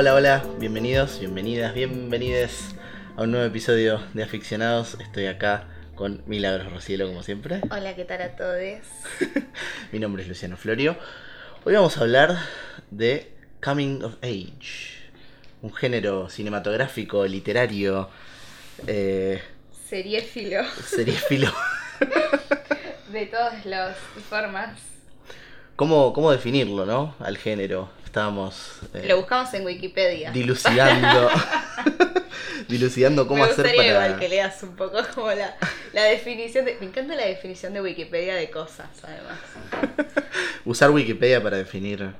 Hola, hola, bienvenidos, bienvenidas, bienvenides a un nuevo episodio de Aficionados. Estoy acá con Milagros Rocielo, como siempre. Hola, ¿qué tal a todos? Mi nombre es Luciano Florio. Hoy vamos a hablar de Coming of Age, un género cinematográfico, literario, eh, Seriéfilo. seriéfilo. De todas las formas. ¿Cómo, ¿Cómo definirlo, no? Al género. Estábamos eh, Lo buscamos en Wikipedia. dilucidando. dilucidando cómo Me hacer para. igual que leas un poco como la, la definición de... Me encanta la definición de Wikipedia de cosas, además. Usar Wikipedia para definir.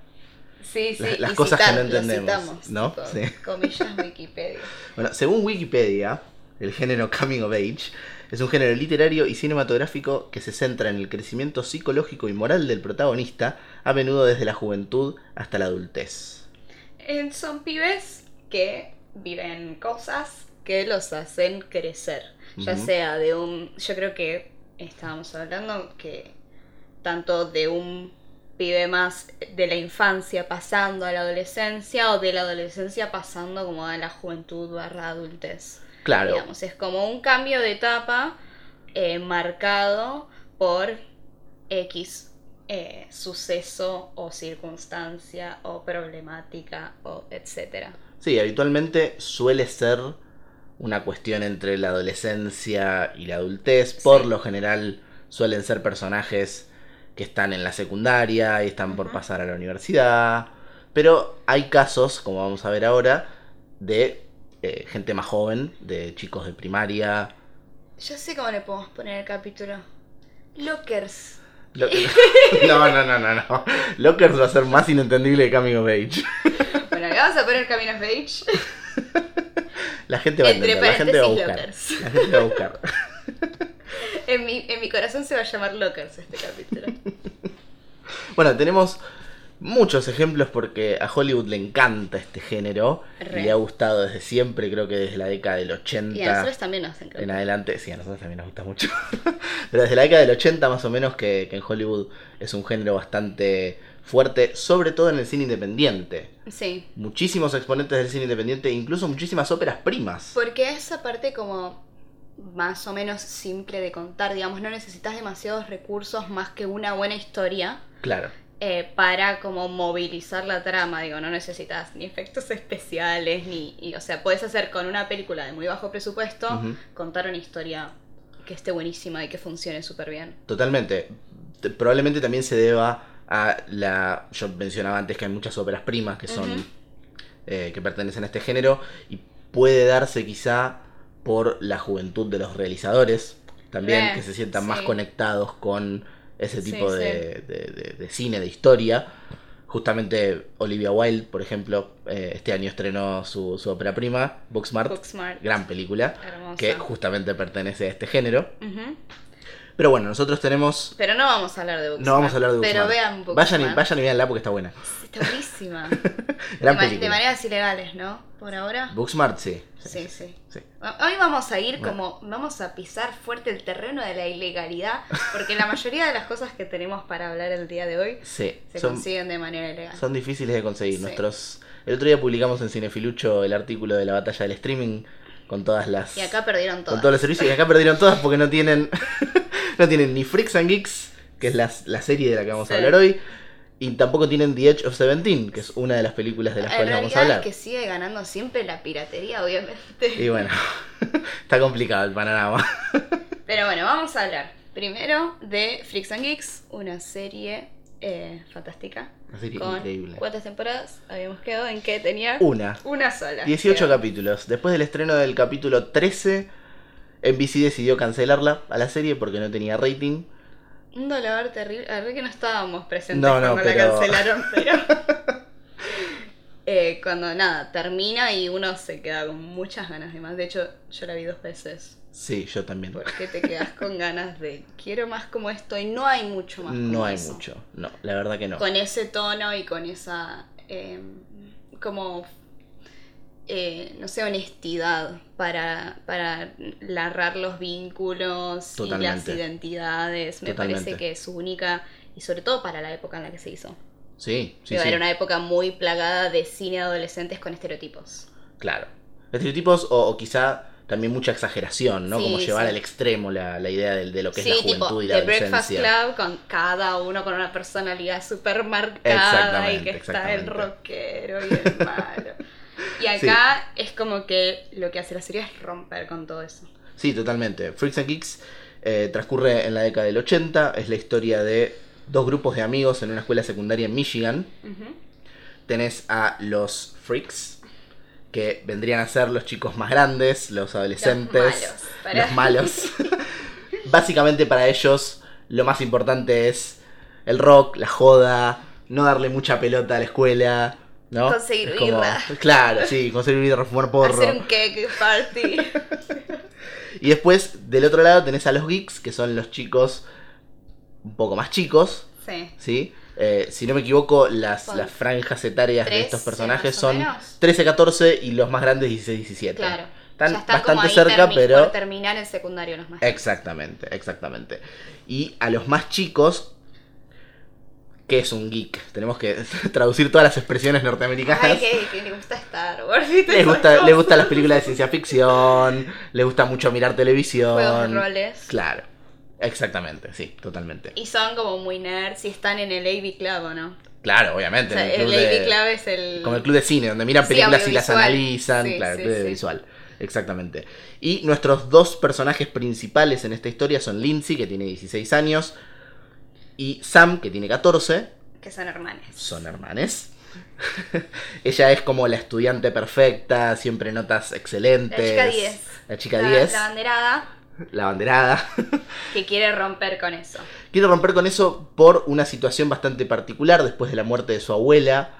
Sí, sí. Las- cosas que no entendemos, citamos, ¿no? tipo, Sí. Comillas Wikipedia. Bueno, según Wikipedia, el género Coming of Age es un género literario y cinematográfico que se centra en el crecimiento psicológico y moral del protagonista, a menudo desde la juventud hasta la adultez. Eh, Son pibes que viven cosas que los hacen crecer. Ya sea de un. Yo creo que estábamos hablando que tanto de un pibe más de la infancia pasando a la adolescencia o de la adolescencia pasando como a la juventud barra adultez. Claro, Digamos, es como un cambio de etapa eh, marcado por X eh, suceso o circunstancia o problemática o etcétera. sí, habitualmente suele ser una cuestión entre la adolescencia y la adultez. Por Sí. lo general suelen ser personajes que están en la secundaria y están por pasar a la universidad. Pero hay casos, como vamos a ver ahora, de eh, gente más joven, de chicos de primaria. Yo sé cómo le podemos poner el capítulo. Lockers. Lo- no, no, no, no, no. Lockers va a ser más inentendible que Coming of Age. Bueno, acá vamos a poner Camino of Age. La gente va a entender, la gente va a buscar. paréntesis, La gente va a buscar. En mi, en mi corazón se va a llamar Lockers este capítulo. Bueno, tenemos muchos ejemplos porque a Hollywood le encanta este género. Re. Y le ha gustado desde siempre, creo que desde la década del 80. Y a nosotros también nos encanta. en adelante, sí, a nosotros también nos gusta mucho. Pero desde la década del 80 más o menos que, que en Hollywood es un género bastante fuerte, sobre todo en el cine independiente. Sí. Muchísimos exponentes del cine independiente, incluso muchísimas óperas primas. Porque esa parte como más o menos simple de contar, digamos, no necesitas demasiados recursos más que una buena historia Claro. eh, para como movilizar la trama, digo, no necesitas ni efectos especiales, ni, y, o sea, puedes hacer con una película de muy bajo presupuesto, contar una historia que esté buenísima y que funcione súper bien. Totalmente. Probablemente también se deba a la. Yo mencionaba antes que hay muchas óperas primas que son. Eh, que pertenecen a este género. Y puede darse quizá por la juventud de los realizadores. También Eh, que se sientan más conectados con ese tipo sí. de, de- de- de cine, de historia. Justamente Olivia Wilde, por ejemplo, eh, este año estrenó su, su ópera prima, Booksmart. Booksmart. Gran película. Hermosa. Que justamente pertenece a este género. Pero bueno, nosotros tenemos Pero no vamos a hablar de Booksmart. no vamos a hablar de Pero Booksmart. vean Booksmart. Vayan y, vayan y veanla porque está buena. Está buenísima. Gran de, ma- película. de maneras ilegales, ¿no? Por ahora. Booksmart, sí. Sí, sí. sí. Hoy vamos a ir Bueno. como, vamos a pisar fuerte el terreno de la ilegalidad, porque la mayoría de las cosas que tenemos para hablar el día de hoy Sí, se son, consiguen de manera ilegal. son difíciles de conseguir. Nuestros El otro día publicamos en Cinefilucho el artículo de la batalla del streaming con todas las Y acá perdieron con todas. todos los servicios y acá perdieron todas porque no tienen no tienen ni Freaks and Geeks, que es la, la serie de la que vamos a hablar hoy, y tampoco tienen The Edge of Seventeen, que es una de las películas de las en cuales vamos a hablar. es que sigue ganando siempre la piratería, obviamente. Y bueno, está complicado el panorama. Pero bueno, vamos a hablar primero de Freaks and Geeks, una serie eh, fantástica. Una serie con increíble. ¿Cuántas temporadas habíamos quedado en que tenía? Una. Una sola. 18 Creo. capítulos. Después del estreno del capítulo 13, NBC decidió cancelarla a la serie porque no tenía rating. Un dolor terrible. A ver que no estábamos presentes No, no, cuando pero- la cancelaron, pero. Eh, cuando nada, termina y uno se queda con muchas ganas de más. De hecho, yo la vi dos veces. Sí, yo también. Porque te quedas con ganas de quiero más como esto y no hay mucho más. No como hay eso. mucho. No, la verdad que no. Con ese tono y con esa. eh, como. Eh, no sé, honestidad para, para narrar los vínculos y las identidades. Me Totalmente. parece que es única y sobre todo para la época en la que se hizo. Sí, sí. Era una época muy plagada de cine de adolescentes con estereotipos. Claro. Estereotipos o, o quizá también mucha exageración, ¿no? Sí, Como llevar sí. al extremo la, la idea de, de lo que sí, es la tipo juventud y la The Breakfast. Club con cada uno con una personalidad súper marcada y que está el rockero y el malo. Y acá es como que lo que hace la serie es romper con todo eso. Sí, totalmente. Freaks and Geeks eh, transcurre en la década del 80. Es la historia de dos grupos de amigos en una escuela secundaria en Michigan. Tenés a los Freaks, que vendrían a ser los chicos más grandes, los adolescentes, malos, los malos. Básicamente para ellos lo más importante es el rock, la joda, no darle mucha pelota a la escuela. ¿No? Conseguir como- birra. Claro, sí, conseguir birra, fumar porro. Hacer un cake party. Y después, del otro lado, tenés a los geeks, que son los chicos un poco más chicos, sí. ¿sí? Eh, si no me equivoco, las, las franjas etarias de estos 13 personajes son menos. 13, 14 y los más grandes 16, 17. Claro. Están Ya están bastante como cerca, termi- pero... por terminar el secundario los más. Exactamente, exactamente. Y a los más chicos, ¿qué es un geek? Tenemos que traducir todas las expresiones norteamericanas. Ay, que, que le gusta Star Wars. Les Esas gusta, gustan las películas de ciencia ficción, les gusta mucho mirar televisión. Juegos de roles. Claro, exactamente, sí, totalmente. Y son como muy nerds y están en el AV Club, ¿o no? Claro, O obviamente. sea, en el el AV de- Club es el... Como el club de cine, donde miran Sí, películas y las analizan. Sí, claro, sí, el club de visual. Exactamente. Y nuestros dos personajes principales en esta historia son Lindsay, que tiene 16 años, y Sam, que tiene 14. Que son hermanos. Son hermanes. Ella es como la estudiante perfecta, siempre notas excelentes. La chica 10. La chica La- 10, La banderada la banderada. que quiere romper con eso. Quiere romper con eso por una situación bastante particular. Después de la muerte de su abuela,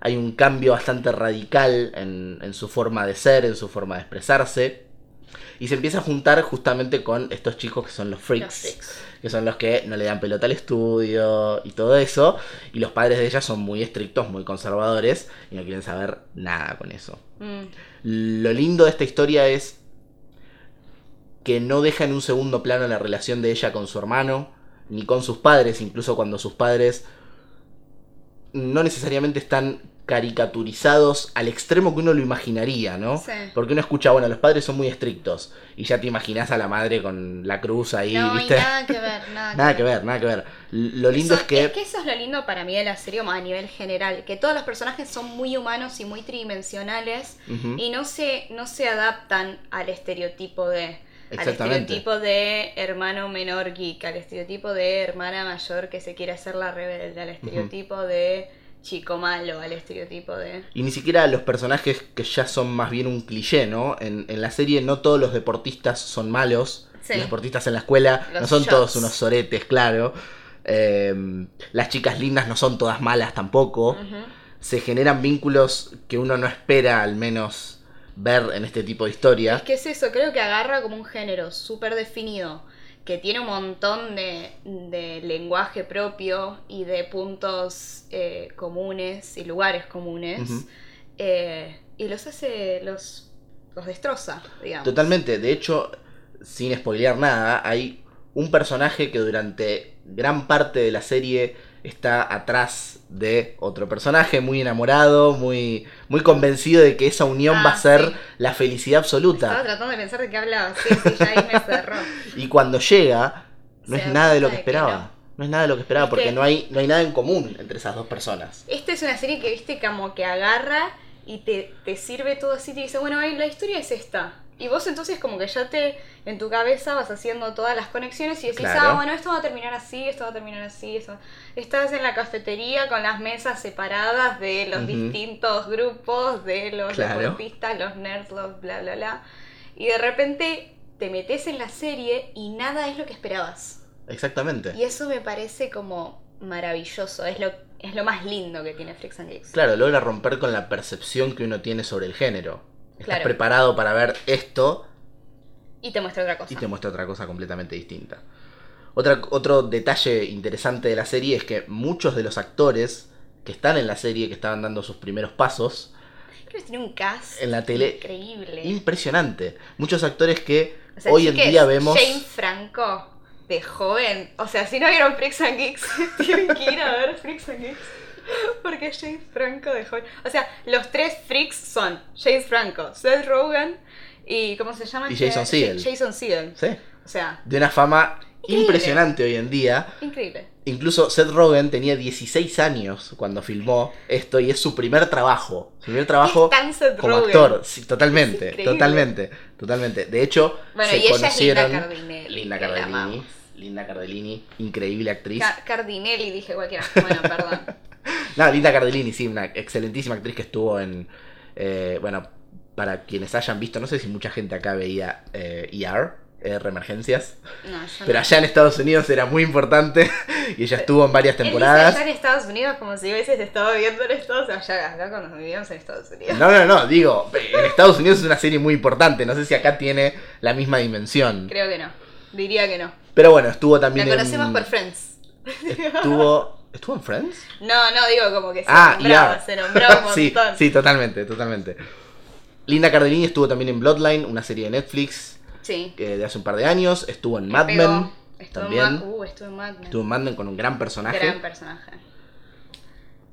hay un cambio bastante radical en, en su forma de ser, en su forma de expresarse. Y se empieza a juntar justamente con estos chicos que son los freaks. Los. Que son los que no le dan pelota al estudio y todo eso. Y los padres de ella son muy estrictos, muy conservadores. Y no quieren saber nada con eso. Mm. Lo lindo de esta historia es que no deja en un segundo plano la relación de ella con su hermano, ni con sus padres, incluso cuando sus padres no necesariamente están caricaturizados al extremo que uno lo imaginaría, ¿no? Sí. Porque uno escucha, bueno, los padres son muy estrictos y ya te imaginas a la madre con la cruz ahí, no, y ¿viste? nada que ver, nada, Nada que ver, nada que ver. Lo lindo Eso- es que... eso es lo lindo para mí de la serie a nivel general, que todos los personajes son muy humanos y muy tridimensionales y no se, no se adaptan al estereotipo de... Al estereotipo de hermano menor geek, al estereotipo de hermana mayor que se quiere hacer la rebelde, al estereotipo de chico malo, al estereotipo de... Y ni siquiera los personajes que ya son más bien un cliché, ¿no? En, en la serie no todos los deportistas son malos. Sí. Los deportistas en la escuela Los no son shots. todos unos soretes, claro. Eh, las chicas lindas no son todas malas tampoco. Se generan vínculos que uno no espera al menos ver en este tipo de historia. Es que es eso, creo que agarra como un género súper definido, que tiene un montón de, de lenguaje propio y de puntos eh, comunes y lugares comunes, eh, y los hace, los, los destroza, digamos. Totalmente. De hecho, sin spoilear nada, hay un personaje que durante gran parte de la serie está atrás de otro personaje, muy enamorado, muy, muy convencido de que esa unión Ah, va a ser sí. la felicidad Estaba absoluta. tratando de pensar de qué hablaba, sí, sí, ya ahí me cerró. Y cuando llega, no Se es da nada de lo que de que esperaba. No es nada de lo que esperaba Es porque que- no hay, no hay nada en común entre esas dos personas. Esta es una serie que, viste, como que agarra y te, te sirve todo así, te dice, bueno, la historia es esta. Y vos entonces como que ya te, en tu cabeza vas haciendo todas las conexiones y decís, Claro. ah, bueno, esto va a terminar así, esto va a terminar así, esto... Estás en la cafetería con las mesas separadas de los distintos grupos, de los Claro. deportistas, los nerds, los bla, bla, bla. Y de repente te metes en la serie y nada es lo que esperabas. Exactamente. Y eso me parece como maravilloso, es lo, es lo más lindo que tiene Freaks and Geeks. Claro, logra romper con la percepción que uno tiene sobre el género. Estás Claro. preparado para ver esto Y te muestra otra cosa. y te muestra otra cosa completamente distinta. Otra, otro detalle interesante de la serie es que muchos de los actores que están en la serie, que estaban dando sus primeros pasos, Creo que tiene un cast En la tele. increíble. impresionante. Muchos actores que O sea, hoy en día vemos. Jane Franco, de joven. O sea, si no vieron Freaks and Geeks, tienen que ir a ver Freaks and Geeks. Porque James Franco de joven. O sea, los tres freaks son James Franco, Seth Rogen y. ¿Cómo se llama? Y este? Jason Segel. Jason Segel. Sí, O sea, de una fama Increíble. impresionante hoy en día. increíble. Incluso Seth Rogen tenía 16 años cuando filmó esto y es su primer trabajo. Su primer trabajo Es como Rogen. actor. Sí, totalmente, Es totalmente, totalmente. De hecho, Bueno, se y ella es conocieron. Linda Cardinelli. Linda Cardellini. Linda Cardellini, increíble actriz. Ca- Cardinelli, dije cualquiera. Bueno, perdón. No, Linda Cardellini, sí, una excelentísima actriz que estuvo en. eh, bueno, para quienes hayan visto, no sé si mucha gente acá veía eh, ER, ER Emergencias, No, yo pero no. allá en Estados Unidos era muy importante y ella estuvo en varias temporadas. allá en Estados Unidos como si hubieses estado viviendo en Estados Unidos. Allá, acá cuando vivíamos en Estados Unidos. No, no, no, digo, en Estados Unidos es una serie muy importante, no sé si acá tiene la misma dimensión. Creo que no. Diría que no. Pero bueno, estuvo La también conocemos en... por Friends. Estuvo... ¿Estuvo en Friends? No, no, digo como que se Ah, nombraba, ER. se nombraba un sí, montón. sí, totalmente, totalmente. Linda Cardellini estuvo también en Bloodline, una serie de Netflix Sí. eh, de hace un par de años. Estuvo en Mad. Men Estuvo en también. Ma- uh, estuvo en Mad Men. Estuvo en Mad Men con un gran personaje. Gran personaje.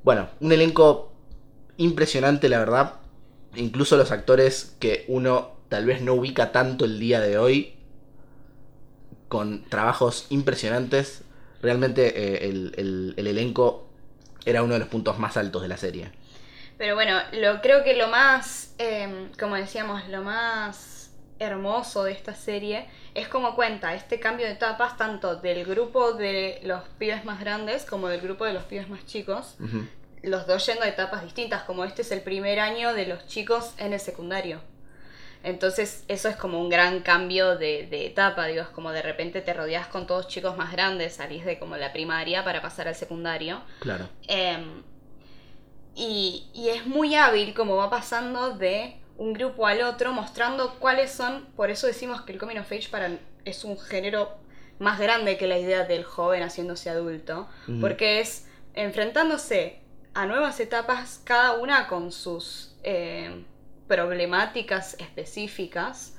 Bueno, un elenco impresionante, la verdad. Incluso los actores que uno tal vez no ubica tanto el día de hoy, con trabajos impresionantes. Realmente eh, el, el- el elenco era uno de los puntos más altos de la serie. Pero bueno, lo, creo que lo más, eh, como decíamos, lo más hermoso de esta serie es como cuenta este cambio de etapas tanto del grupo de los pibes más grandes como del grupo de los pibes más chicos, los dos yendo a etapas distintas, como este es el primer año de los chicos en el secundario. Entonces eso es como un gran cambio de, de etapa, digo, es como de repente te rodeas con todos chicos más grandes, salís de como la primaria para pasar al secundario. Claro. Em, y, y es muy hábil como va pasando de un grupo al otro, mostrando cuáles son, por eso decimos que el coming of age para, es un género más grande que la idea del joven haciéndose adulto, porque es enfrentándose a nuevas etapas, cada una con sus eh, problemáticas específicas,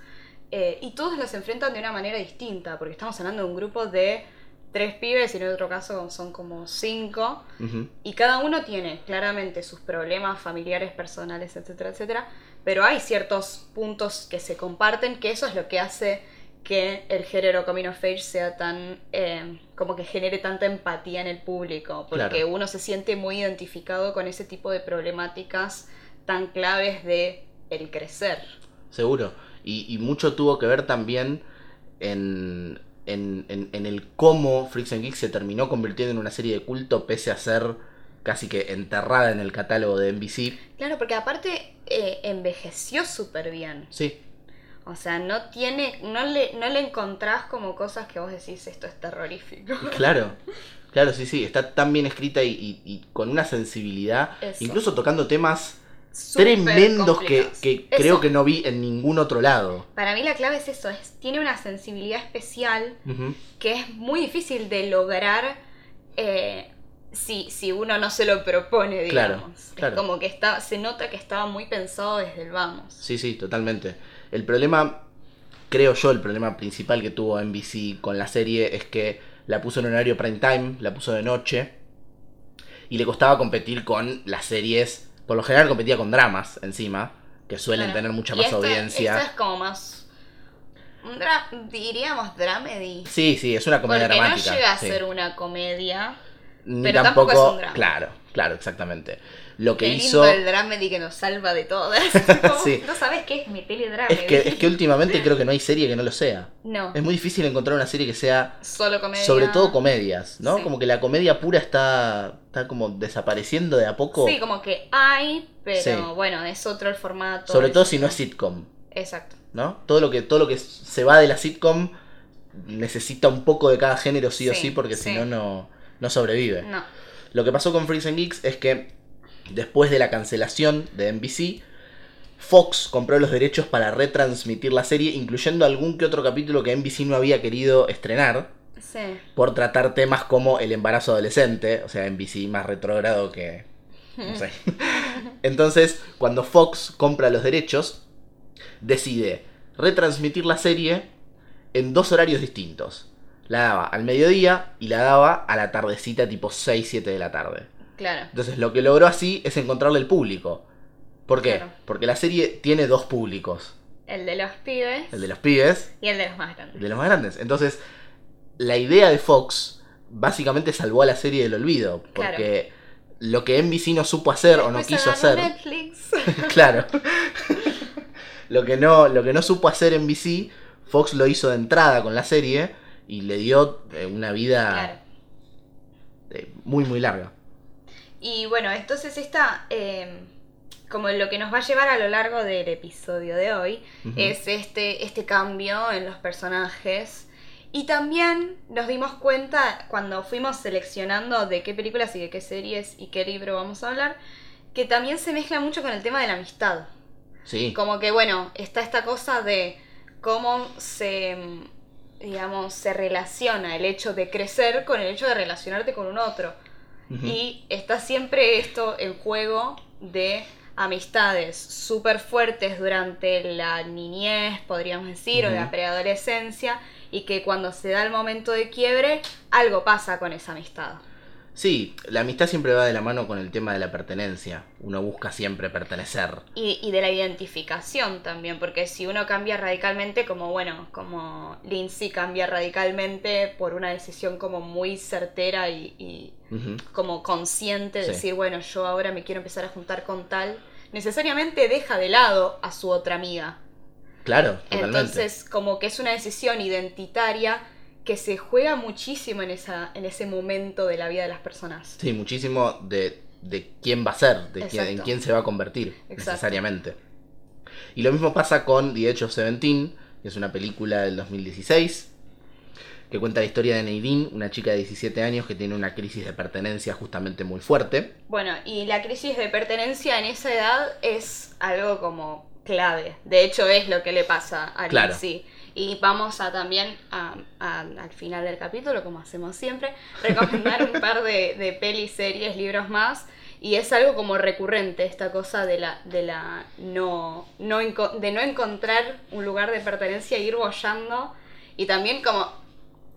eh, y todos las enfrentan de una manera distinta, porque estamos hablando de un grupo de tres pibes y en otro caso son como cinco, y cada uno tiene claramente sus problemas familiares, personales, etcétera, etcétera, pero hay ciertos puntos que se comparten, que eso es lo que hace que el género Coming of Age sea tan, eh, como que genere tanta empatía en el público, porque Claro. uno se siente muy identificado con ese tipo de problemáticas tan claves de el crecer. Seguro. Y, y mucho tuvo que ver también en, en, en- en el cómo Freaks and Geeks se terminó convirtiendo en una serie de culto pese a ser casi que enterrada en el catálogo de NBC. Claro, porque aparte eh, envejeció súper bien. Sí, O sea, no tiene, no le, no le encontrás como cosas que vos decís, esto es terrorífico. claro. Claro, sí, sí. Está tan bien escrita y, y- y con una sensibilidad, Eso. incluso tocando temas tremendos que, creo que no vi en ningún otro lado. Para mí la clave es eso, es, tiene una sensibilidad especial que es muy difícil de lograr eh, si, si uno no se lo propone, Claro, digamos. claro. Es como que está, se nota que estaba muy pensado desde el vamos. Sí, sí, totalmente. El problema, creo yo, el problema principal que tuvo NBC con la serie es que la puso en horario prime time, la puso de noche, y le costaba competir con las series. Por lo general competía con dramas encima, que suelen tener mucha más audiencia. Esta es como más. dra- diríamos dramedy. Sí, sí, es una comedia Porque dramática. no llega a sí. ser una comedia. Ni pero tampoco, tampoco es un drama. Claro, claro, exactamente. Lo que Qué hizo. lindo el dramedy que nos salva de todas. Sí. No sabes qué es mi teledramedy. Es que, es que últimamente creo que no hay serie que no lo sea. No, Es muy difícil encontrar una serie que sea solo comedia. Sobre todo comedias, ¿no? Sí. Como que la comedia pura está, está como desapareciendo de a poco. Sí, como que hay, pero Sí. bueno, es otro el formato. sobre todo si no es sitcom, Exacto. ¿no? Todo lo que, todo lo que se va de la sitcom necesita un poco de cada género sí o Sí, porque si no, no sobrevive. No. Lo que pasó con Freaks and Geeks es que después de la cancelación de NBC, Fox compró los derechos para retransmitir la serie, incluyendo algún que otro capítulo que NBC no había querido estrenar. Sí. por tratar temas como el embarazo adolescente, o sea, NBC más retrógrado que, No sé. Entonces, cuando Fox compra los derechos, decide retransmitir la serie en dos horarios distintos. La daba al mediodía y la daba a la tardecita tipo 6, 7 de la tarde. Claro. Entonces lo que logró así es encontrarle el público. ¿Por qué? Claro. Porque la serie tiene dos públicos. El de los pibes El de los pibes y el de los más grandes. el de los más grandes. Entonces, la idea de Fox básicamente salvó a la serie del olvido. Porque lo que NBC no supo hacer o no quiso hacer. Netflix. claro. lo, que no, lo que no supo hacer NBC, Fox lo hizo de entrada con la serie y le dio eh, una vida claro. eh, muy, muy larga. Y bueno, entonces esta, eh, como lo que nos va a llevar a lo largo del episodio de hoy, es este, este cambio en los personajes. Y también nos dimos cuenta cuando fuimos seleccionando de qué películas y de qué series y qué libro vamos a hablar, que también se mezcla mucho con el tema de la amistad. Sí. Como que, bueno, está esta cosa de cómo se, mm, digamos, se relaciona el hecho de crecer con el hecho de relacionarte con un otro. Y está siempre esto en juego de amistades súper fuertes durante la niñez, podríamos decir, o la preadolescencia, y que cuando se da el momento de quiebre, algo pasa con esa amistad. Sí, la amistad siempre va de la mano con el tema de la pertenencia. Uno busca siempre pertenecer. Y, y de la identificación también, porque si uno cambia radicalmente, como bueno, como Lindsay cambia radicalmente por una decisión como muy certera y, como consciente, de Sí. decir, bueno, yo ahora me quiero empezar a juntar con tal, necesariamente deja de lado a su otra amiga. Claro, totalmente. Entonces, como que es una decisión identitaria que se juega muchísimo en, esa, en ese momento de la vida de las personas. Sí, muchísimo de, de quién va a ser, de quién, en quién se va a convertir, Exacto. necesariamente. Y lo mismo pasa con The Edge of Seventeen, que es una película del 2016, que cuenta la historia de Nadine, una chica de 17 años que tiene una crisis de pertenencia justamente muy fuerte. Bueno, y la crisis de pertenencia en esa edad es algo como clave. De hecho, es lo que le pasa a Claro. Y vamos a también, al final del capítulo, como hacemos siempre, recomendar un par de, de pelis, series, libros más. Y es algo como recurrente, esta cosa de la, de la no, no de no encontrar un lugar de pertenencia ir bollando. Y también como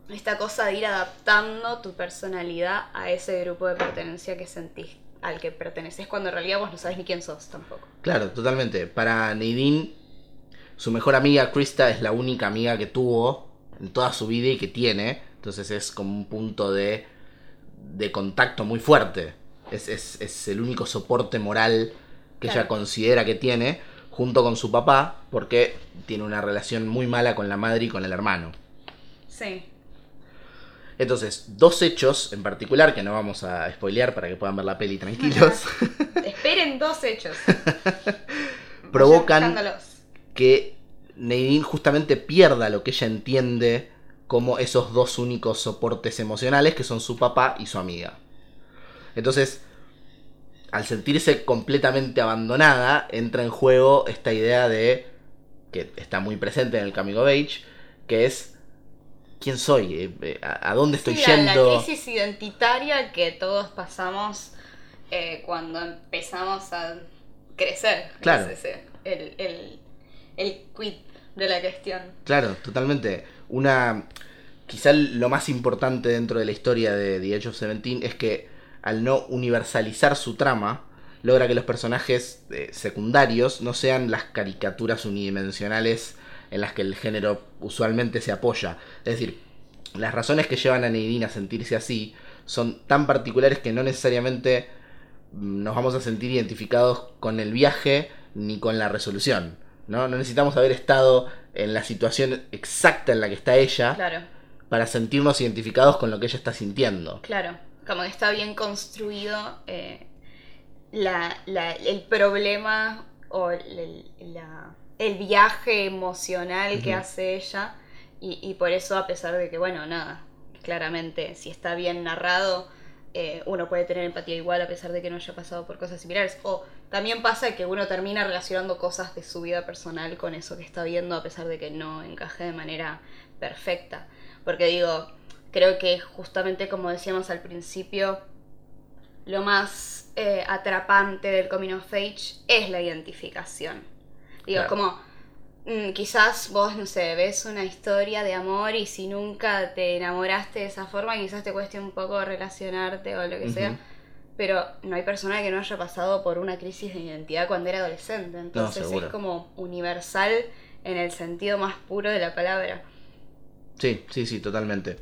esta cosa de ir adaptando tu personalidad a ese grupo de pertenencia que sentís al que perteneces cuando en realidad vos no sabes ni quién sos tampoco. Claro, totalmente. Para Nadine, su mejor amiga Krista es la única amiga que tuvo en toda su vida y que tiene. Entonces es como un punto de, de contacto muy fuerte. Es, es- es el único soporte moral que Claro. ella considera que tiene, junto con su papá, porque tiene una relación muy mala con la madre y con el hermano. Sí. Entonces, dos hechos en particular, que no vamos a spoilear para que puedan ver la peli tranquilos, Esperen dos hechos. Provocan-. Que Nadine justamente pierda lo que ella entiende como esos dos únicos soportes emocionales que son su papá y su amiga. Entonces, al sentirse completamente abandonada, entra en juego esta idea de, que está muy presente en el Coming of Age, que es, ¿quién soy? Eh, eh, ¿A dónde estoy Sí, la- yendo? La crisis identitaria que todos pasamos eh, cuando empezamos a crecer. Claro. Es ese, el, el, el quid de la cuestión. Claro, totalmente. Una. Quizá lo más importante dentro de la historia de The Age of Seventeen es que al no universalizar su trama, logra que los personajes eh, secundarios no sean las caricaturas unidimensionales en las que el género usualmente se apoya. Es decir, las razones que llevan a Nadine a sentirse así son tan particulares que no necesariamente mm, nos vamos a sentir identificados con el viaje ni con la resolución. ¿No? no necesitamos haber estado en la situación exacta en la que está ella Claro, para sentirnos identificados con lo que ella está sintiendo. claro. Como que está bien construido eh, la, la- el problema o el, la- el viaje emocional que hace ella. Y, y por eso, a pesar de que, bueno, nada, claramente, si está bien narrado, eh, uno puede tener empatía igual a pesar de que no haya pasado por cosas similares. O también pasa que uno termina relacionando cosas de su vida personal con eso que está viendo a pesar de que no encaje de manera perfecta. Porque digo, creo que justamente como decíamos al principio, lo más eh, atrapante del coming of age es la identificación. Digo, Claro. como mm, quizás vos, no sé, ves una historia de amor y si nunca te enamoraste de esa forma, quizás te cueste un poco relacionarte o lo que sea. Pero no hay persona que no haya pasado por una crisis de identidad cuando era adolescente. Entonces es como universal en el sentido más puro de la palabra. Sí, sí, sí, totalmente.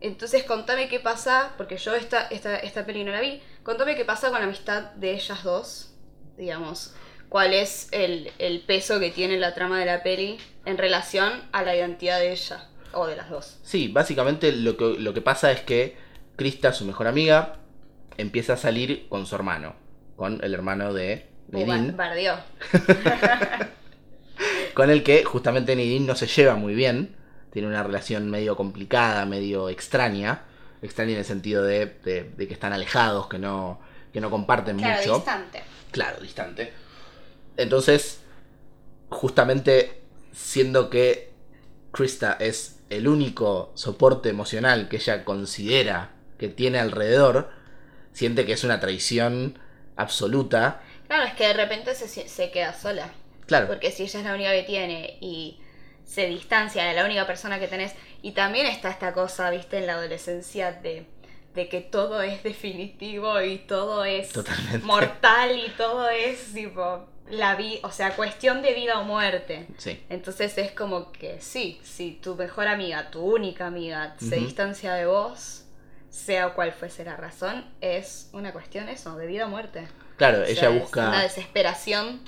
Entonces contame qué pasa, porque yo esta, esta, esta peli no la vi, contame qué pasa con la amistad de ellas dos, digamos, cuál es el, el peso que tiene la trama de la peli en relación a la identidad de ella, o de las dos. Sí, básicamente lo que, lo que pasa es que Krista, su mejor amiga, empieza a salir con su hermano, con el hermano de Uh, Nadine, ba- bardeó. con el que justamente Nadine no se lleva muy bien, tiene una relación medio complicada, medio extraña, extraña en el sentido de, de- de que están alejados, que no, que no comparten Claro, mucho. distante. Claro, distante. Entonces, justamente siendo que Krista es el único soporte emocional que ella considera que tiene alrededor, siente que es una traición absoluta. Claro, es que de repente se, se queda sola. Claro, Porque si ella es la única que tiene y se distancia de la única persona que tenés. Y también está esta cosa, viste, en la adolescencia de, de que todo es definitivo y todo es Totalmente. mortal y todo es tipo la vida, o sea, cuestión de vida o muerte. sí, Entonces es como que sí, si tu mejor amiga, tu única amiga, se distancia de vos, sea cual fuese la razón, es una cuestión eso, de vida o muerte. claro, O ella sea, busca... una desesperación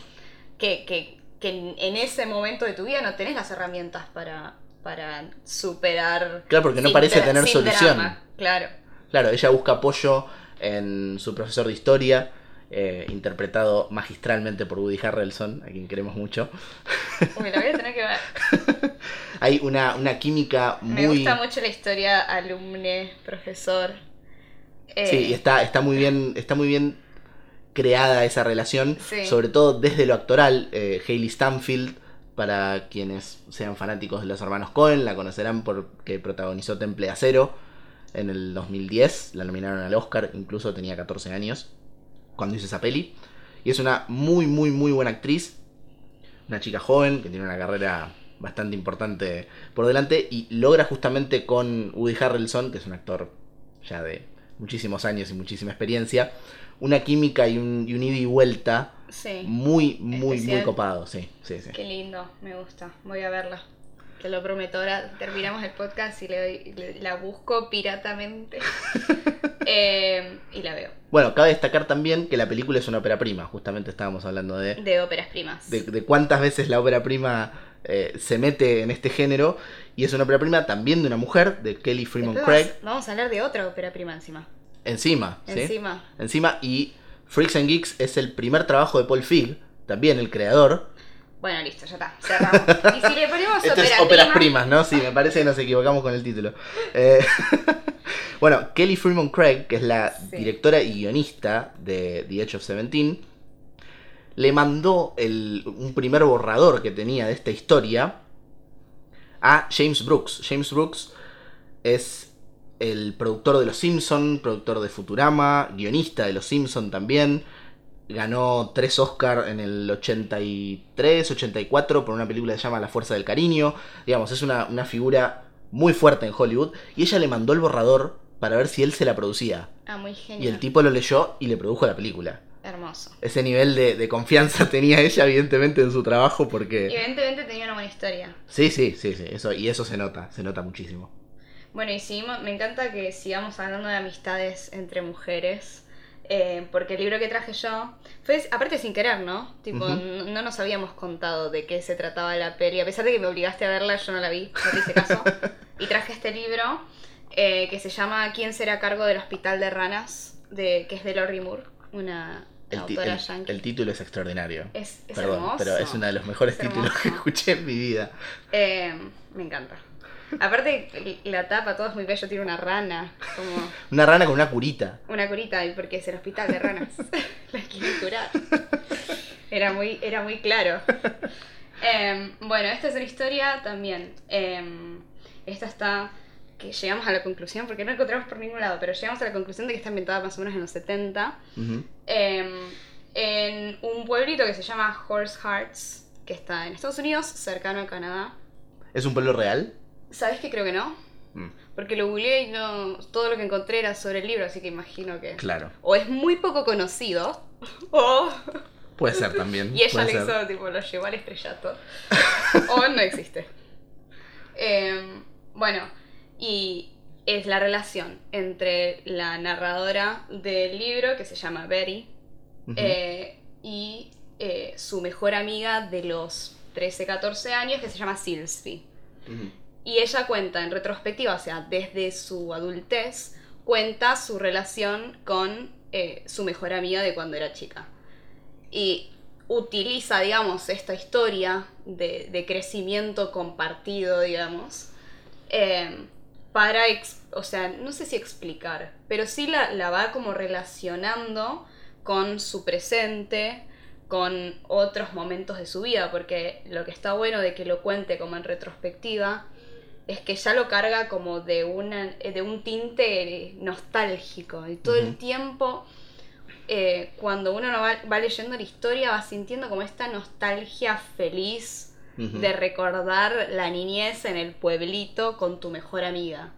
que, que, que en ese momento de tu vida no tenés las herramientas para, para superar. Claro, porque no parece tener solución. drama. Claro. Claro, ella busca apoyo en su profesor de historia, eh, interpretado magistralmente por Woody Harrelson, a quien queremos mucho. Uy, la voy a tener que ver. Hay una, una química muy... Me gusta mucho la historia alumne, profesor. Eh, Sí, y está, está muy bien, está muy bien creada esa relación, Sí. sobre todo desde lo actoral. Eh, Hailey Stanfield, para quienes sean fanáticos de los hermanos Cohen, la conocerán porque protagonizó Temple de Acero en el 2010, la nominaron al Oscar, incluso tenía 14 años cuando hizo esa peli. Y es una muy, muy, muy buena actriz, una chica joven que tiene una carrera bastante importante por delante y logra justamente con Woody Harrelson, que es un actor ya de muchísimos años y muchísima experiencia, una química y un, y un ida y vuelta Sí, muy, muy, muy copado, sí, sí, sí. qué lindo, me gusta. Voy a verla. Te lo prometo. Ahora terminamos el podcast y le doy- le- la busco piratamente. Eh, y la veo. Bueno, cabe destacar también que la película es una ópera prima, justamente estábamos hablando de, De óperas primas. de, de cuántas veces la ópera prima eh, se mete en este género, y es una ópera prima también de una mujer, de Kelly Freeman Después Craig, vamos, vamos a hablar de otra ópera prima encima. encima, ¿sí? Encima. Encima, y Freaks and Geeks es el primer trabajo de Paul Feig, también el creador. Bueno, listo, ya está. Cerramos. Y si le ponemos Esto es ópera óperas prima, primas, ¿no? Sí, me parece que nos equivocamos con el título. Eh, bueno, Kelly Freeman Craig, que es la Sí. directora y guionista de The Edge of Seventeen, le mandó el- un primer borrador que tenía de esta historia a James Brooks. James Brooks es el productor de Los Simpson, productor de Futurama, guionista de Los Simpson también. Ganó tres Oscar en el 83, 84 por una película que se llama La Fuerza del Cariño. Digamos, es una, una figura muy fuerte en Hollywood. Y ella le mandó el borrador para ver si él se la producía. Ah, muy Y genial. el tipo lo leyó y le produjo la película. Hermoso. Ese nivel de, de confianza tenía ella, evidentemente, en su trabajo, porque. Evidentemente tenía una buena historia. Sí, sí, sí, sí. Eso, y eso se nota, se nota muchísimo. Bueno, y seguimos, me encanta que sigamos hablando de amistades entre mujeres. eh, porque el libro que traje yo fue, aparte sin querer, ¿no? Tipo, no nos habíamos contado de qué se trataba la peli. A pesar de que me obligaste a verla, yo no la vi, no te hice caso. y traje este libro eh, que se llama ¿Quién será a cargo del hospital de ranas? De, que es de Lori Moore, una El, autora el- título es extraordinario. es es Perdón, hermoso. pero es uno de los mejores Es títulos que escuché en mi vida. Eh, me encanta. Aparte, la tapa, todo es muy bello, tiene una rana, como Una rana con una curita. una curita, porque es el hospital de ranas. la quieren curar. Era muy, era muy claro. Em, bueno, esta es una historia también. em, esta está que llegamos a la conclusión, porque no encontramos por ningún lado, pero llegamos a la conclusión de que está ambientada más o menos en los 70, Ujú. em, en un pueblito que se llama Horse Hearts, que está en Estados Unidos, cercano a Canadá. ¿Es un pueblo real? ¿Sabes que creo que no? Mm, Porque lo googleé y no, todo lo que encontré era sobre el libro, así que imagino que... claro. O es muy poco conocido, o... Puede ser también. Y ella lo hizo, tipo, lo llevó al estrellato. o no existe. Em, bueno, y es la relación entre la narradora del libro, que se llama Betty, eh, y eh, su mejor amiga de los 13, 14 años, que se llama Silsby. Y ella cuenta en retrospectiva, o sea, desde su adultez, cuenta su relación con eh, su mejor amiga de cuando era chica. Y utiliza, digamos, esta historia de, de crecimiento compartido, digamos, eh, para, ex- o sea, no sé si explicar, pero sí la, la va como relacionando con su presente, con otros momentos de su vida, porque lo que está bueno de que lo cuente como en retrospectiva es que ya lo carga como de, una, de un tinte nostálgico. Y todo el tiempo, eh, cuando uno va, va leyendo la historia, va sintiendo como esta nostalgia feliz De recordar la niñez en el pueblito con tu mejor amiga.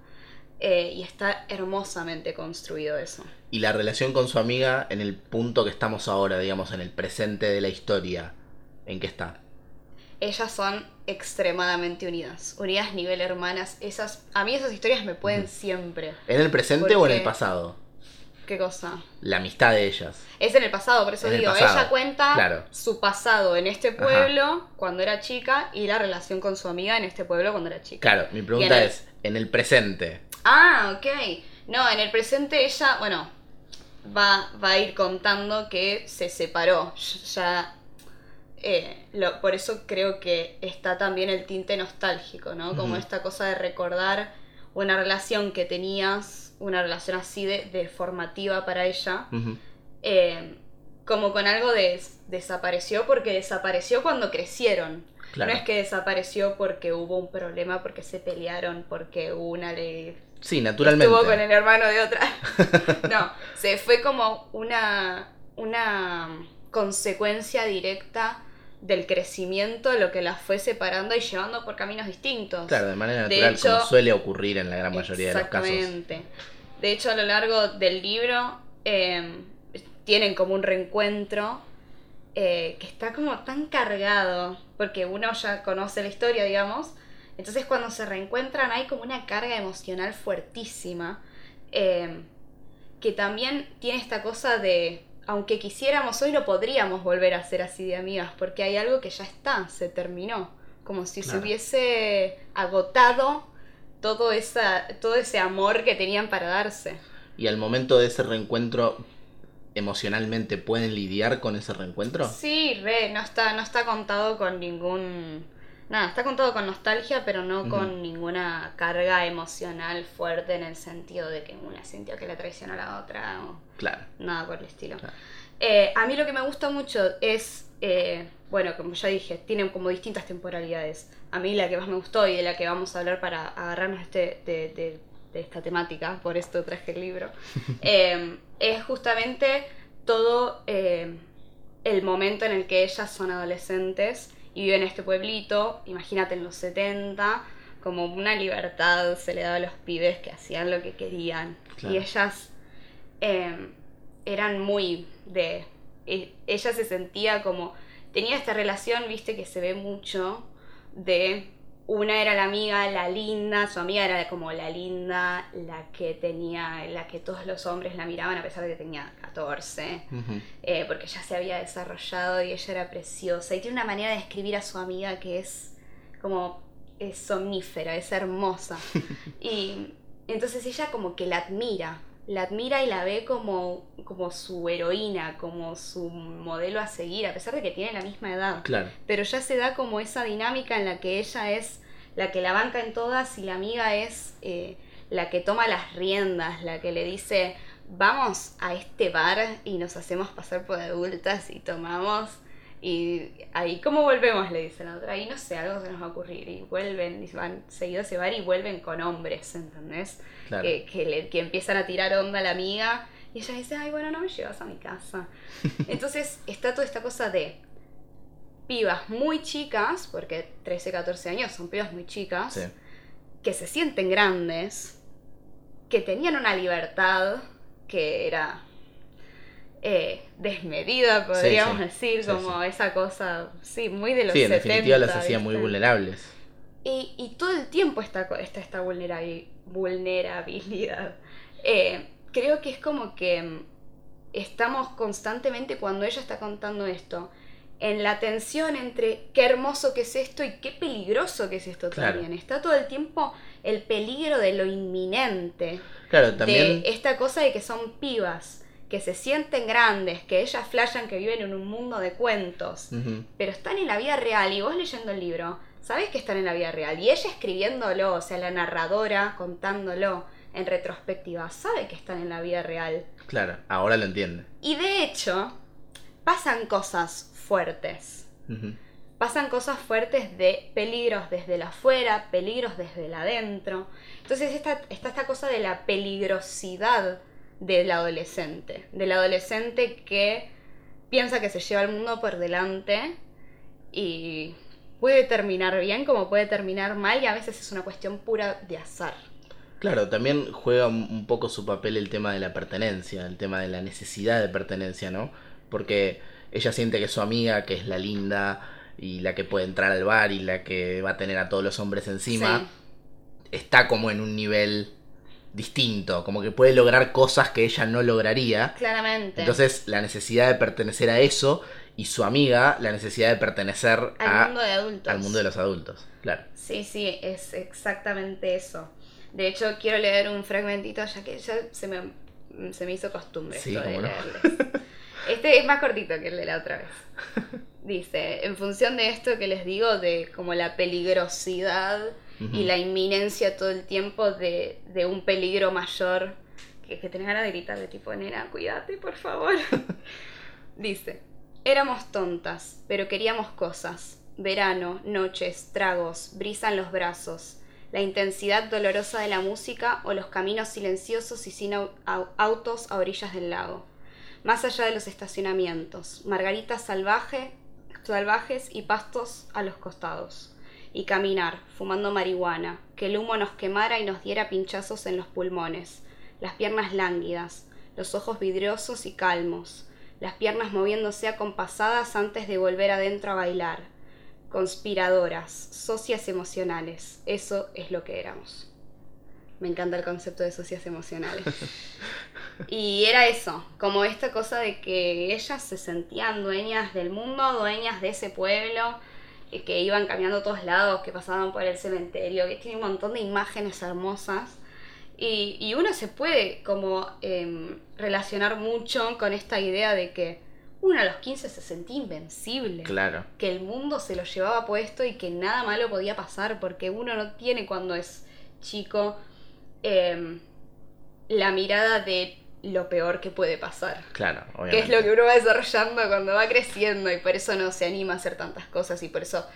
Eh, y está hermosamente construido eso. Y la relación con su amiga en el punto que estamos ahora, digamos, en el presente de la historia. ¿En qué está? Ellas son extremadamente unidas, unidas nivel hermanas. Esas, a mí esas historias me pueden siempre. ¿En el presente o en el pasado? ¿Qué cosa? La amistad de ellas. Es en el pasado, por eso digo, ella cuenta claro. su pasado en este pueblo cuando era chica y la relación con su amiga en este pueblo cuando era chica. Claro, mi pregunta el- es, en el presente. Ah, ok. No, en el presente ella, bueno, va, va a ir contando que se separó. Ya. eh, lo- por eso creo que está también el tinte nostálgico, ¿no? Como esta cosa de recordar una relación que tenías, una relación así de, de formativa para ella. Eh, como con algo de desapareció porque desapareció cuando crecieron. Claro. No es que desapareció porque hubo un problema, porque se pelearon, porque una le Sí, naturalmente. estuvo con el hermano de otra. no, se fue como una, una consecuencia directa del crecimiento, lo que las fue separando y llevando por caminos distintos. Claro, de manera De natural, hecho- como suele ocurrir en la gran mayoría de los casos. Exactamente. De hecho, a lo largo del libro eh, tienen como un reencuentro eh, que está como tan cargado, porque uno ya conoce la historia, digamos. Entonces cuando se reencuentran hay como una carga emocional fuertísima, eh, que también tiene esta cosa de, aunque quisiéramos hoy no podríamos volver a ser así de amigas, porque hay algo que ya está, se terminó, como si se hubiese agotado todo, esa, todo ese amor que tenían para darse. Y al momento de ese reencuentro, emocionalmente, ¿pueden lidiar con ese reencuentro? Sí, re, no está, no está contado con ningún... Nada, está contado con nostalgia, pero no con ninguna carga emocional fuerte en el sentido de que una sintió que le traicionó a la otra o Claro. nada por el estilo. Claro. Eh, a mí lo que me gusta mucho es, eh, bueno, como ya dije, tienen como distintas temporalidades. A mí la que más me gustó y de la que vamos a hablar para agarrarnos este, de, de- de esta temática, por esto traje el libro, eh, es justamente todo el momento en el que ellas son adolescentes y viven en este pueblito, imagínate en los 70, como una libertad se le daba a los pibes que hacían lo que querían. Claro. Y ellas eh, eran muy de... e- Ella se sentía como... Tenía esta relación, viste, que se ve mucho de... Una era la amiga, la linda, su amiga era como la linda, la que tenía, la que todos los hombres la miraban a pesar de que tenía 14 Ujú. eh, porque ya se había desarrollado y ella era preciosa. Y tiene una manera de escribir a su amiga que es como es somnífera, es hermosa. y entonces ella como que la admira, la admira y la ve como, como su heroína, como su modelo a seguir, a pesar de que tiene la misma edad. Claro. Pero ya se da como esa dinámica en la que ella es la que la banca en todas y la amiga es eh, la que toma las riendas, la que le dice, vamos a este bar y nos hacemos pasar por adultas y tomamos Y ahí, ¿cómo volvemos? Le dice la otra. Ahí no sé, algo se nos va a ocurrir. Y vuelven, y van seguido se van y vuelven con hombres, ¿entendés? Claro. Que, que, le- que empiezan a tirar onda a la amiga. Y ella dice, ay, bueno, no me llevas a mi casa. Entonces está toda esta cosa de pibas muy chicas, porque 13, 14 años son pibas muy chicas, Sí. que se sienten grandes, que tenían una libertad que era eh, desmedida, podríamos sí. decir, Sí, como esa cosa, sí, muy de los Sí, en 70, definitiva las hacía muy vulnerables. Y, y todo el tiempo está, esta vulnerabi- vulnerabilidad. Eh, creo que es como que mm, estamos constantemente, cuando ella está contando esto, en la tensión entre qué hermoso que es esto y qué peligroso que es esto Claro. también. Está todo el tiempo el peligro de lo inminente, Claro, también. de esta cosa de que son pibas, que se sienten grandes, que ellas flashan que viven en un mundo de cuentos pero están en la vida real y vos leyendo el libro, sabés que están en la vida real y ella escribiéndolo, o sea, la narradora contándolo en retrospectiva, sabe que están en la vida real. Claro, ahora lo entiende. Y de hecho, pasan cosas fuertes. Pasan cosas fuertes de peligros desde el afuera, peligros desde el adentro. Entonces está, está esta cosa de la peligrosidad del adolescente. Del adolescente que piensa que se lleva el mundo por delante y puede terminar bien como puede terminar mal y a veces es una cuestión pura de azar. Claro, también juega un poco su papel el tema de la pertenencia, el tema de la necesidad de pertenencia, ¿no? Porque ella siente que su amiga, que es la linda y la que puede entrar al bar y la que va a tener a todos los hombres encima, Sí. está como en un nivel distinto, como que puede lograr cosas que ella no lograría. Claramente. Entonces, la necesidad de pertenecer a eso y su amiga, la necesidad de pertenecer al a- mundo de adultos. al mundo de los adultos. Claro. Sí, sí, es exactamente eso. De hecho, quiero leer un fragmentito, ya que ya se me, se me hizo costumbre Sí, esto de no. leerles. Este es más cortito que el de la otra vez. Dice, en función de esto que les digo, de como la peligrosidad Y la inminencia todo el tiempo de, de un peligro mayor, que, que tenés ganas de gritar de tipo, nena, cuídate, por favor. Dice, éramos tontas, pero queríamos cosas. Verano, noches, tragos, brisa en los brazos, la intensidad dolorosa de la música o los caminos silenciosos y sin au- au- autos a orillas del lago. Más allá de los estacionamientos, margaritas salvaje, salvajes y pastos a los costados. Y caminar, fumando marihuana, que el humo nos quemara y nos diera pinchazos en los pulmones, las piernas lánguidas, los ojos vidriosos y calmos, las piernas moviéndose acompasadas antes de volver adentro a bailar. Conspiradoras, socias emocionales, eso es lo que éramos. Me encanta el concepto de socias emocionales. Y era eso, como esta cosa de que ellas se sentían dueñas del mundo, dueñas de ese pueblo, que iban caminando a todos lados, que pasaban por el cementerio, que tiene un montón de imágenes hermosas. Y, y uno se puede como em, relacionar mucho con esta idea de que uno a los 15 se sentía invencible Claro. que el mundo se lo llevaba puesto y que nada malo podía pasar, porque uno no tiene cuando es chico em, la mirada de lo peor que puede pasar. Claro, Que obviamente. es lo que uno va desarrollando cuando va creciendo y por eso no se anima a hacer tantas cosas y por eso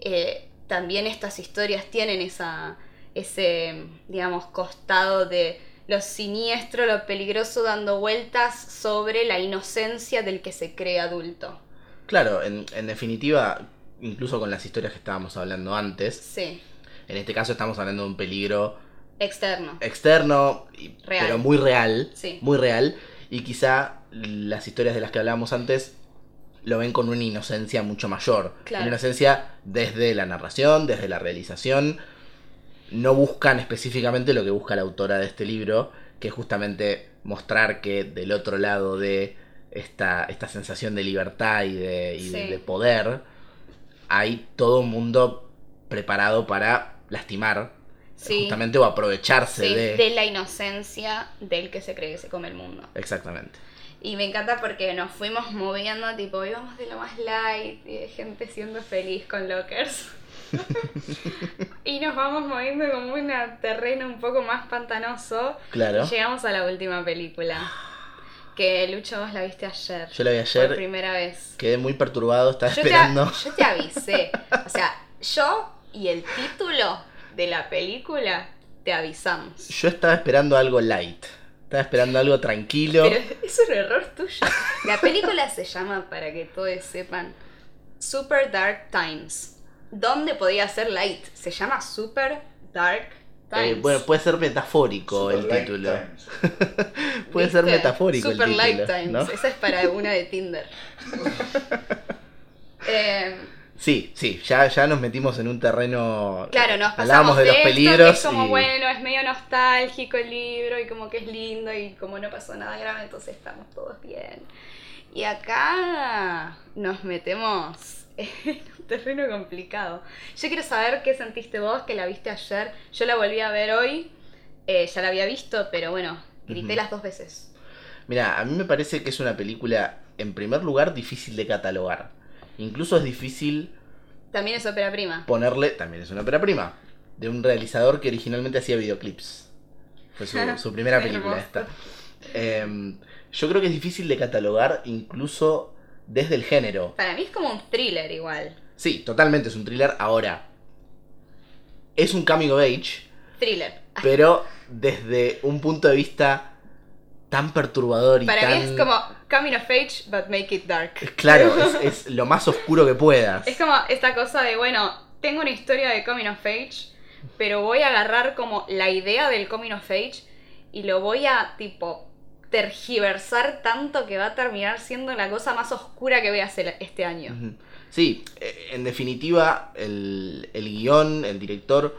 eh, también estas historias tienen esa, ese, digamos, costado de lo siniestro, lo peligroso dando vueltas sobre la inocencia del que se cree adulto. Claro, en, en definitiva, incluso con las historias que estábamos hablando antes, Sí, en este caso estamos hablando de un peligro externo. externo, y- Real. pero muy real, Sí. muy real, y quizá las historias de las que hablábamos antes lo ven con una inocencia mucho mayor. Claro. Una inocencia desde la narración, desde la realización. No buscan específicamente lo que busca la autora de este libro, que es justamente mostrar que del otro lado de esta, esta sensación de libertad y, de, y de- Sí. de poder, hay todo un mundo preparado para lastimar, Sí. justamente, o aprovecharse Sí, de... de la inocencia del que se cree que se come el mundo. Exactamente. Y me encanta porque nos fuimos moviendo, tipo, íbamos de lo más light, y de gente siendo feliz con lockers. y nos vamos moviendo como un terreno un poco más pantanoso. Claro. Y llegamos a la última película. Que Lucho, vos la viste ayer. Yo la vi Por ayer, primera vez. quedé muy perturbado, estaba Yo te, esperando. yo te avisé. O sea, yo y el título de la película te avisamos. Yo estaba esperando algo light. Estaba esperando algo tranquilo. Pero es un error tuyo. La película se llama, para que todos sepan, Super Dark Times. ¿Dónde podía ser light? Se llama Super Dark Eh, Times. bueno, puede ser metafórico el Super título. Puede ser metafórico Super el título. Lifetimes. ¿no? Esa es para una de Tinder. Eh, Sí, sí, ya, ya nos metimos en un terreno. claro, nos pasamos de los esto, peligros. que es como y- bueno, es medio nostálgico el libro y como que es lindo y como no pasó nada grave, entonces estamos todos bien. Y acá nos metemos en un terreno complicado. Yo quiero saber qué sentiste vos, que la viste ayer. Yo la volví a ver hoy, eh, ya la había visto, pero bueno, grité las dos veces. Mira, a mí me parece que es una película, en primer lugar, difícil de catalogar. Incluso es difícil También es ópera prima. ponerle, también es una ópera prima, de un realizador que originalmente hacía videoclips. Fue su, su primera película esta. Em, yo creo que es difícil de catalogar incluso desde el género. Para mí es como un thriller igual. Sí, totalmente es un thriller. Ahora, es un coming of age, Thriller. pero desde un punto de vista tan perturbador y Para tan... mí es como coming of age, but make it dark. Claro, es, es lo más oscuro que puedas. Es como esta cosa de, bueno, tengo una historia de coming of age, pero voy a agarrar como la idea del coming of age y lo voy a, tipo, tergiversar tanto que va a terminar siendo la cosa más oscura que voy a hacer este año. Sí, eh, en definitiva, el, el guion, el director,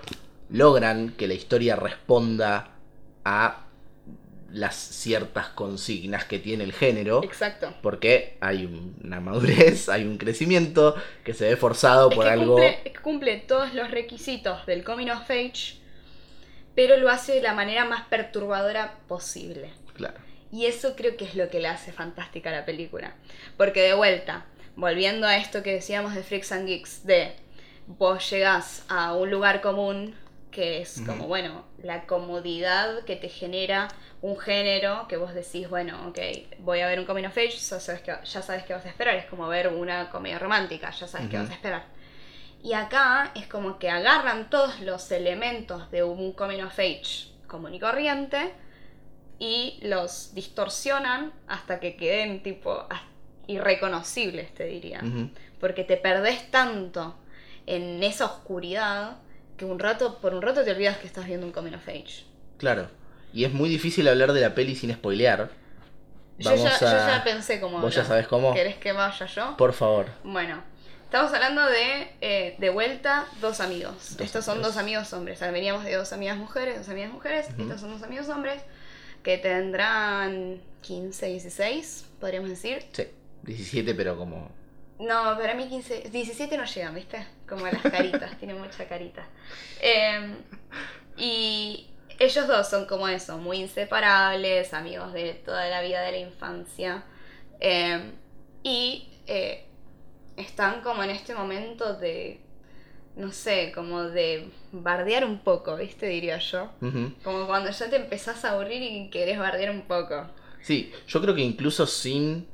logran que la historia responda a las ciertas consignas que tiene el género. Exacto. Porque hay un- una madurez, hay un crecimiento que se ve forzado Es por que algo. cumple, es que cumple todos los requisitos del coming of age, pero lo hace de la manera más perturbadora posible. Claro. Y eso creo que es lo que le hace fantástica a la película. Porque de vuelta, volviendo a esto que decíamos de Freaks and Geeks, de vos llegás a un lugar común que es como, bueno, la comodidad que te genera un género que vos decís, bueno, ok, voy a ver un coming of age, ya sabes que, ya sabes qué vas a esperar, es como ver una comedia romántica, ya sabes qué Ujú. vas a esperar. Y acá es como que agarran todos los elementos de un coming of age común y corriente y los distorsionan hasta que queden tipo irreconocibles, te diría. Ujú. Porque te perdés tanto en esa oscuridad que un rato, por un rato te olvidas que estás viendo un coming of age. Claro. Y es muy difícil hablar de la peli sin spoilear. Yo ya, yo a- ya pensé cómo ¿Vos ya sabés cómo? ¿Querés que vaya yo? Por favor. Bueno, estamos hablando de eh, de vuelta dos amigos. Dos Estos son dos amigos hombres. O sea, veníamos de dos amigas mujeres, dos amigas mujeres. Estos son dos amigos hombres que tendrán 15, 16, podríamos decir. Sí. 17, pero como. No, para mí 15, 17 no llegan, ¿viste? Como las caritas, tiene mucha carita. Eh, y ellos dos son como eso, muy inseparables, amigos de toda la vida de la infancia. Eh, y eh, están como en este momento de, no sé, como de bardear un poco, ¿viste? Diría yo. Como cuando ya te empezás a aburrir y querés bardear un poco. Sí, yo creo que incluso sin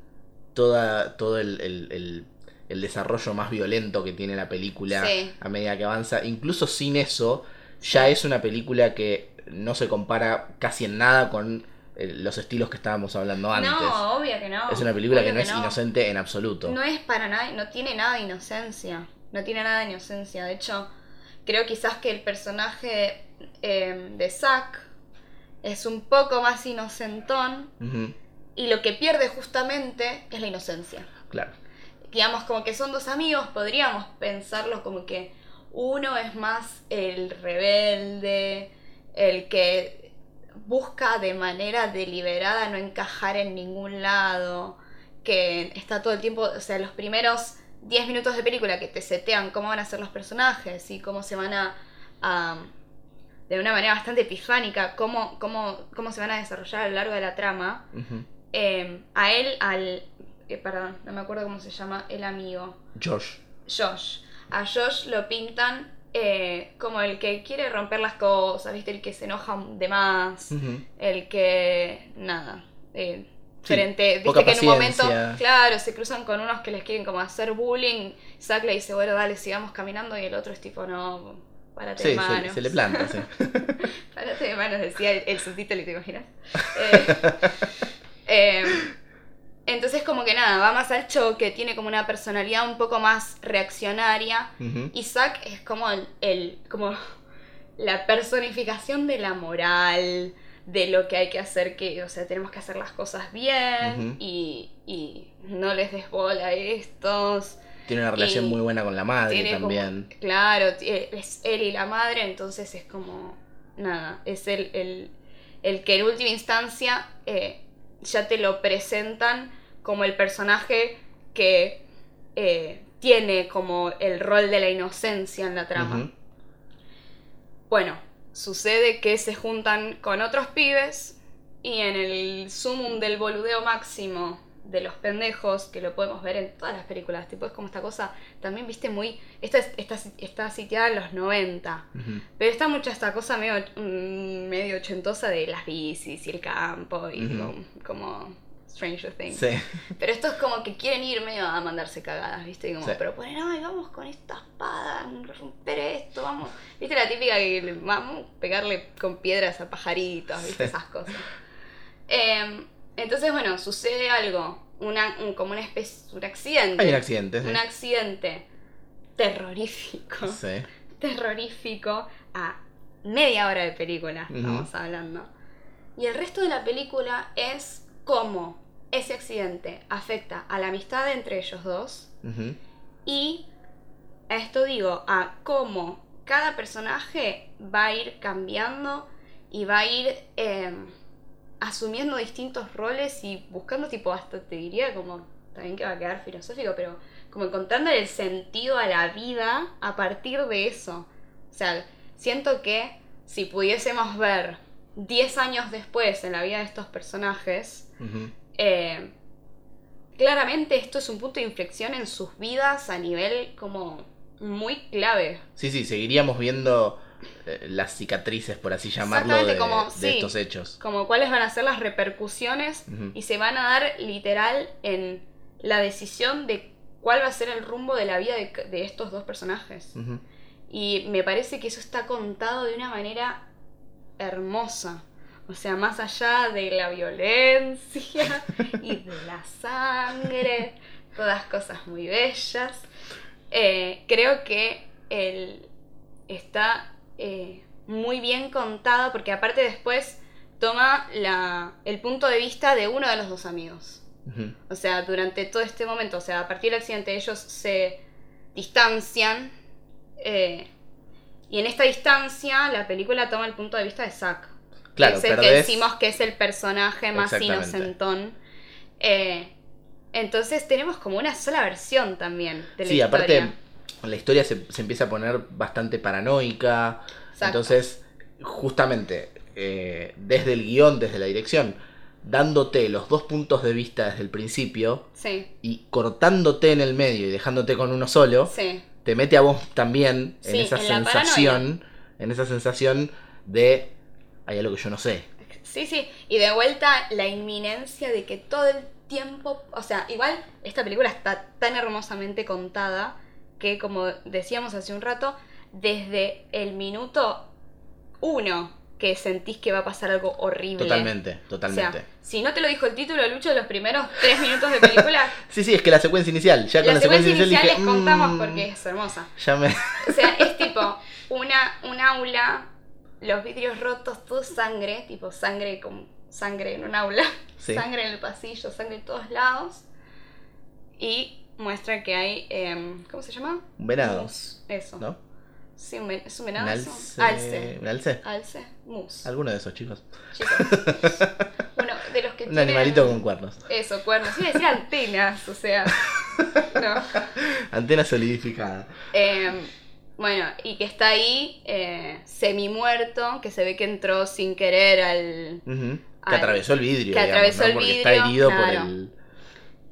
toda, todo el, el- el- el desarrollo más violento que tiene la película Sí. a medida que avanza, incluso sin eso, ya es una película que no se compara casi en nada con eh, los estilos que estábamos hablando antes. No, obvio que no. es una película que no es inocente en absoluto. No es para nada, no tiene nada de inocencia. No tiene nada de inocencia. De hecho, creo quizás que el personaje eh, de Zack es un poco más inocentón y lo que pierde justamente es la inocencia. claro. Digamos, como que son dos amigos, podríamos pensarlo como que uno es más el rebelde, el que busca de manera deliberada no encajar en ningún lado, que está todo el tiempo, o sea, los primeros 10 minutos de película que te setean cómo van a ser los personajes y cómo se van a, a- de una manera bastante epifánica, cómo, cómo, cómo se van a desarrollar a lo largo de la trama. Eh, a él, al. eh, perdón, no me acuerdo cómo se llama el amigo. Josh. Josh. A Josh lo pintan eh, como el que quiere romper las cosas, ¿viste? El que se enoja de más. El que. Nada. eh, frente, viste que en un momento, claro, se cruzan con unos que les quieren como hacer bullying, Zack le dice, bueno, dale, sigamos caminando, y el otro es tipo, no, párate Sí, de se, manos. se le planta, sí. Párate de manos, decía el, el subtítulo, ¿te imaginas? Eh, eh, entonces como que nada, va más al choque, tiene como una personalidad un poco más reaccionaria, Ujú. y Zack es como el, el- como la personificación de la moral, de lo que hay que hacer, que, o sea, tenemos que hacer las cosas bien y, y no les des bola a estos. Tiene una relación Y muy buena con la madre como- también. claro, ti- es él y la madre, entonces es como, nada, es el, el, el que en última instancia eh, ya te lo presentan como el personaje que eh, tiene como el rol de la inocencia en la trama. Bueno, sucede que se juntan con otros pibes y en el sumum del boludeo máximo de los pendejos, que lo podemos ver en todas las películas, tipo es como esta cosa, también viste muy, esta, es- está, está sitiada en los 90, Ujú. pero está mucha esta cosa medio, mm, medio ochentosa de las bicis y el campo y como, como Stranger Things. Sí. Pero esto es como que quieren ir medio a mandarse cagadas, ¿viste? Y como Sí. proponen, ay, vamos con esta espada, romper esto, vamos. ¿Viste la típica que vamos a pegarle con piedras a pajaritos, ¿viste? Sí. Esas cosas. Em, entonces, bueno, sucede algo, una, un- como una especie, un accidente. Hay un accidente, sí. Un accidente terrorífico. Sí. Terrorífico a media hora de película, estamos hablando. Y el resto de la película es cómo ese accidente afecta a la amistad entre ellos dos y a esto digo, a cómo cada personaje va a ir cambiando y va a ir eh, asumiendo distintos roles y buscando tipo hasta te diría como también que va a quedar filosófico, pero como encontrando el sentido a la vida a partir de eso. O sea, siento que si pudiésemos ver 10 años después en la vida de estos personajes, eh, claramente esto es un punto de inflexión en sus vidas a nivel como muy clave. Sí, sí, seguiríamos viendo las cicatrices, por así llamarlo, de, como- de sí. estos hechos. Como cuáles van a ser las repercusiones y se van a dar literal en la decisión de cuál va a ser el rumbo de la vida de, de estos dos personajes. Y me parece que eso está contado de una manera hermosa. O sea, más allá de la violencia y de la sangre, todas cosas muy bellas. eh, creo que el, está eh, muy bien contado porque aparte después toma la, el punto de vista de uno de los dos amigos. O sea, durante todo este momento, o sea, a partir del accidente ellos se distancian. eh, y en esta distancia la película toma el punto de vista de Zack. Claro, que es el que decimos que es el personaje más inocentón. Eh, entonces tenemos como una sola versión también de la Sí, historia. aparte la historia se, se empieza a poner bastante paranoica. Exacto. Entonces, justamente, eh, desde el guion, desde la dirección, dándote los dos puntos de vista desde el principio Sí, y cortándote en el medio y dejándote con uno solo, sí. te mete a vos también en Sí, esa en sensación, en esa sensación de hay algo que yo no sé. Sí, sí, y de vuelta la inminencia de que todo el tiempo, o sea, igual esta película está tan hermosamente contada que como decíamos hace un rato, desde el minuto uno que sentís que va a pasar algo horrible. Totalmente, O totalmente. sea, si no te lo dijo el título, Lucho, los primeros tres minutos de película, Sí, sí, es que la secuencia inicial, ya con la la, secuencia inicial dije, les contamos "Mm, porque es hermosa. Ya me... O sea, es tipo una, un aula, los vidrios rotos, todo sangre, tipo sangre como sangre en un aula, Sí. sangre en el pasillo, sangre en todos lados. Y muestra que hay, em, ¿cómo se llama? Un venado, Mus. Eso. ¿no? Sí, un ven- ¿es un Un venado? eso? alce. Alce. ¿Un alce? Alce. Mus. Alguno de esos chicos. Chicos. bueno, de los que Un tienen... animalito con cuernos. Eso, cuernos. Iba a decir antenas, o sea... No. Antena solidificada. Eh, bueno, y que está ahí eh, semi muerto, que se ve que entró sin querer al. Ujú. Que Al- atravesó el vidrio. que digamos, atravesó ¿no? el Porque está vidrio, herido claro. por el.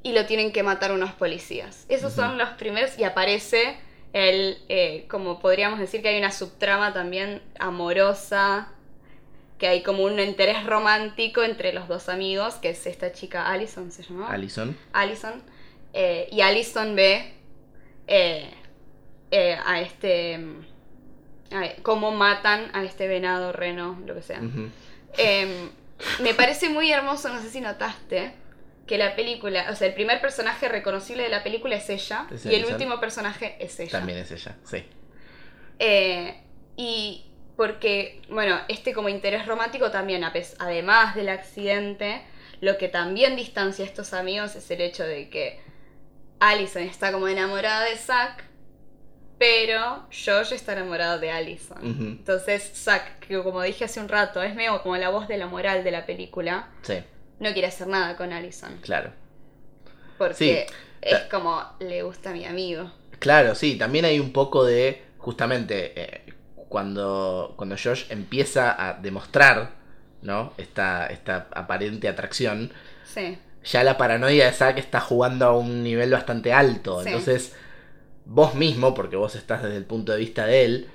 Y lo tienen que matar unos policías. Esos son los primeros. Y aparece el. eh, como podríamos decir que hay una subtrama también amorosa. que hay como un interés romántico entre los dos amigos, que es esta chica Allison, ¿se llamaba? Allison. Allison. eh, y Allison ve eh, a este... mm, a- cómo matan a este venado, reno, lo que sea. Eh, me parece muy hermoso, no sé si notaste, que la película, o sea, el primer personaje reconocible de la película es ella Es y el último personaje es ella. También es ella, sí. Eh, y porque, bueno, este como interés romántico también, además del accidente, lo que también distancia a estos amigos es el hecho de que Allison está como enamorada de Zack, pero Josh está enamorado de Allison. Entonces Zack, que como dije hace un rato, es medio como la voz de la moral de la película, Sí, no quiere hacer nada con Allison. claro. Porque Sí. es como, le gusta a mi amigo. Claro, sí, también hay un poco de, justamente, eh, cuando, cuando Josh empieza a demostrar, ¿no? Esta, esta aparente atracción, Sí. ya la paranoia de Zack está jugando a un nivel bastante alto. Sí. Entonces, vos mismo, porque vos estás desde el punto de vista de él,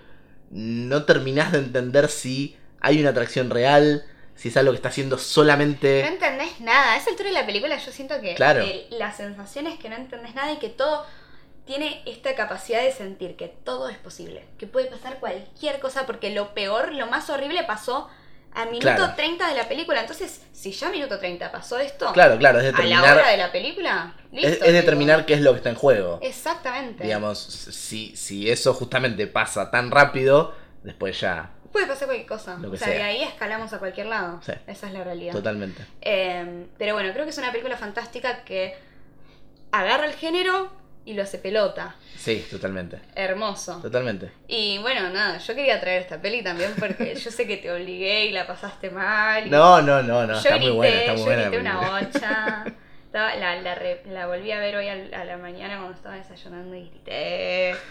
no terminás de entender si hay una atracción real, si es algo que está haciendo No solamente... entendés nada. A esa altura de la película yo siento que Claro. eh, la sensación es que no entendés nada y que todo tiene esta capacidad de sentir que todo es posible. Que puede pasar cualquier cosa porque lo peor, lo más horrible pasó a minuto Claro. 30 de la película. Entonces, si ya a minuto 30 pasó esto, Claro, claro, es a la determinar, hora de la película, listo. es, es tipo. determinar qué es lo que está en juego. Exactamente. Digamos, si, si eso justamente pasa tan rápido, después ya, Puede pasar cualquier cosa. Lo que o sea, de ahí escalamos a cualquier lado. Sí. Esa es la realidad. totalmente. Eh, pero bueno, creo que es una película fantástica que agarra el género y lo hace pelota. Sí, totalmente. Hermoso. Totalmente. Y bueno, nada, yo quería traer esta peli también porque yo sé que te obligué y la pasaste mal. y- No, no, no, no, yo está grité, muy buena, está muy yo buena. grité una bocha. Estaba- la, la, re- la volví a ver hoy a la mañana cuando estaba desayunando y grité.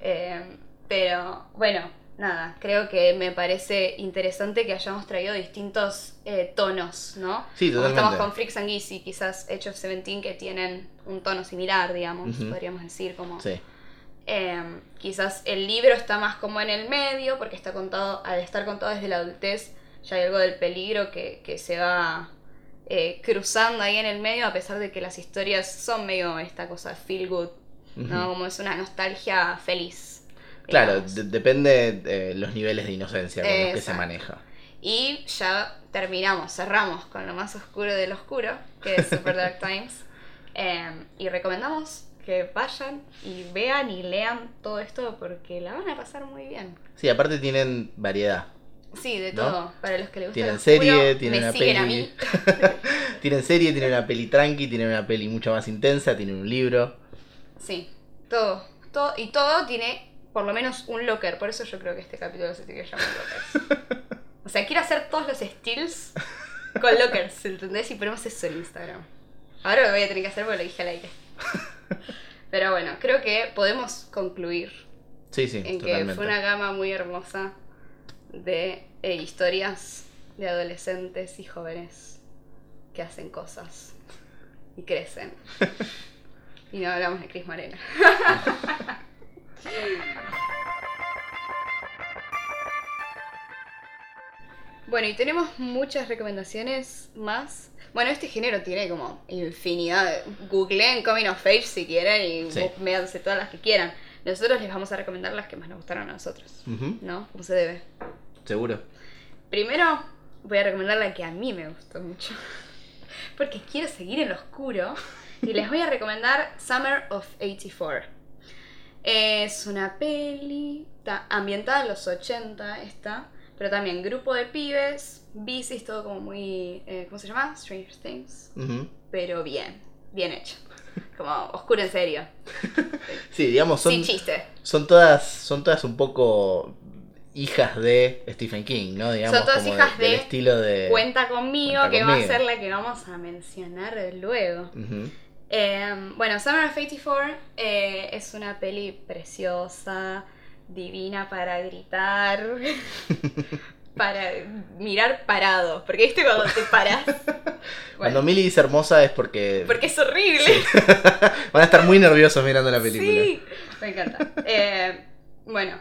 Eh, pero bueno, nada, creo que me parece interesante que hayamos traído distintos eh, tonos, ¿no? Sí, Como totalmente. estamos con Freaks and Geeks y quizás Age of Seventeen que tienen un tono similar, digamos, podríamos decir, como Sí, eh, quizás el libro está más como en el medio, porque está contado, al estar contado desde la adultez, ya hay algo del peligro que, que se va eh, cruzando ahí en el medio, a pesar de que las historias son medio esta cosa feel good, ¿no? Como es una nostalgia feliz. Claro, de- depende de los niveles de inocencia con los que se maneja. Y ya terminamos, cerramos con lo más oscuro del oscuro, que es Super Dark Times. Eh, y recomendamos que vayan y vean y lean todo esto porque la van a pasar muy bien. Sí, aparte tienen variedad. Sí, de ¿No? todo. Para los que les gusta Tienen oscuro, serie, tienen una a peli. mí. tienen serie, tienen una peli tranqui, tienen una peli mucho más intensa, tienen un libro. Sí, todo, todo. Y todo tiene por lo menos un locker. Por eso yo creo que este capítulo se tiene que llamar lockers. O sea, quiero hacer todos los steals con lockers, ¿entendés? Y ponemos eso en Instagram. Ahora lo voy a tener que hacer porque lo dije al aire. Pero bueno, creo que podemos concluir Sí, sí, en que fue una gama muy hermosa de eh, historias de adolescentes y jóvenes que hacen cosas y crecen. y no hablamos de Cris Morena. Bueno, y tenemos muchas recomendaciones más. Bueno, este género tiene como infinidad. Googleen Coming of Age si quieren y Sí. véanse todas las que quieran. Nosotros les vamos a recomendar las que más nos gustaron a nosotros, ¿no? Como se debe. Seguro. Primero voy a recomendar la que a mí me gustó mucho. Porque quiero seguir en lo oscuro. Y les voy a recomendar Summer of 84. Es una peli está ambientada en los 80 esta. Pero también grupo de pibes, bicis, todo como muy... eh, ¿Cómo se llama? Stranger Things. Pero bien, bien hecho. Como oscuro en serio. Sí, digamos, son, Sin chiste. son todas son todas un poco hijas de Stephen King, ¿no? Digamos, Son todas como hijas del de estilo de... Cuenta conmigo, Cuenta que va a ser la que vamos a mencionar luego. Ujú. Eh, bueno, Summer of 84 eh, es una peli preciosa, divina para gritar, para mirar parado. Porque viste cuando te paras. Cuando Millie dice hermosa es porque, porque es horrible. Sí. van a estar muy nerviosos mirando la película. Sí, me encanta. Eh, bueno,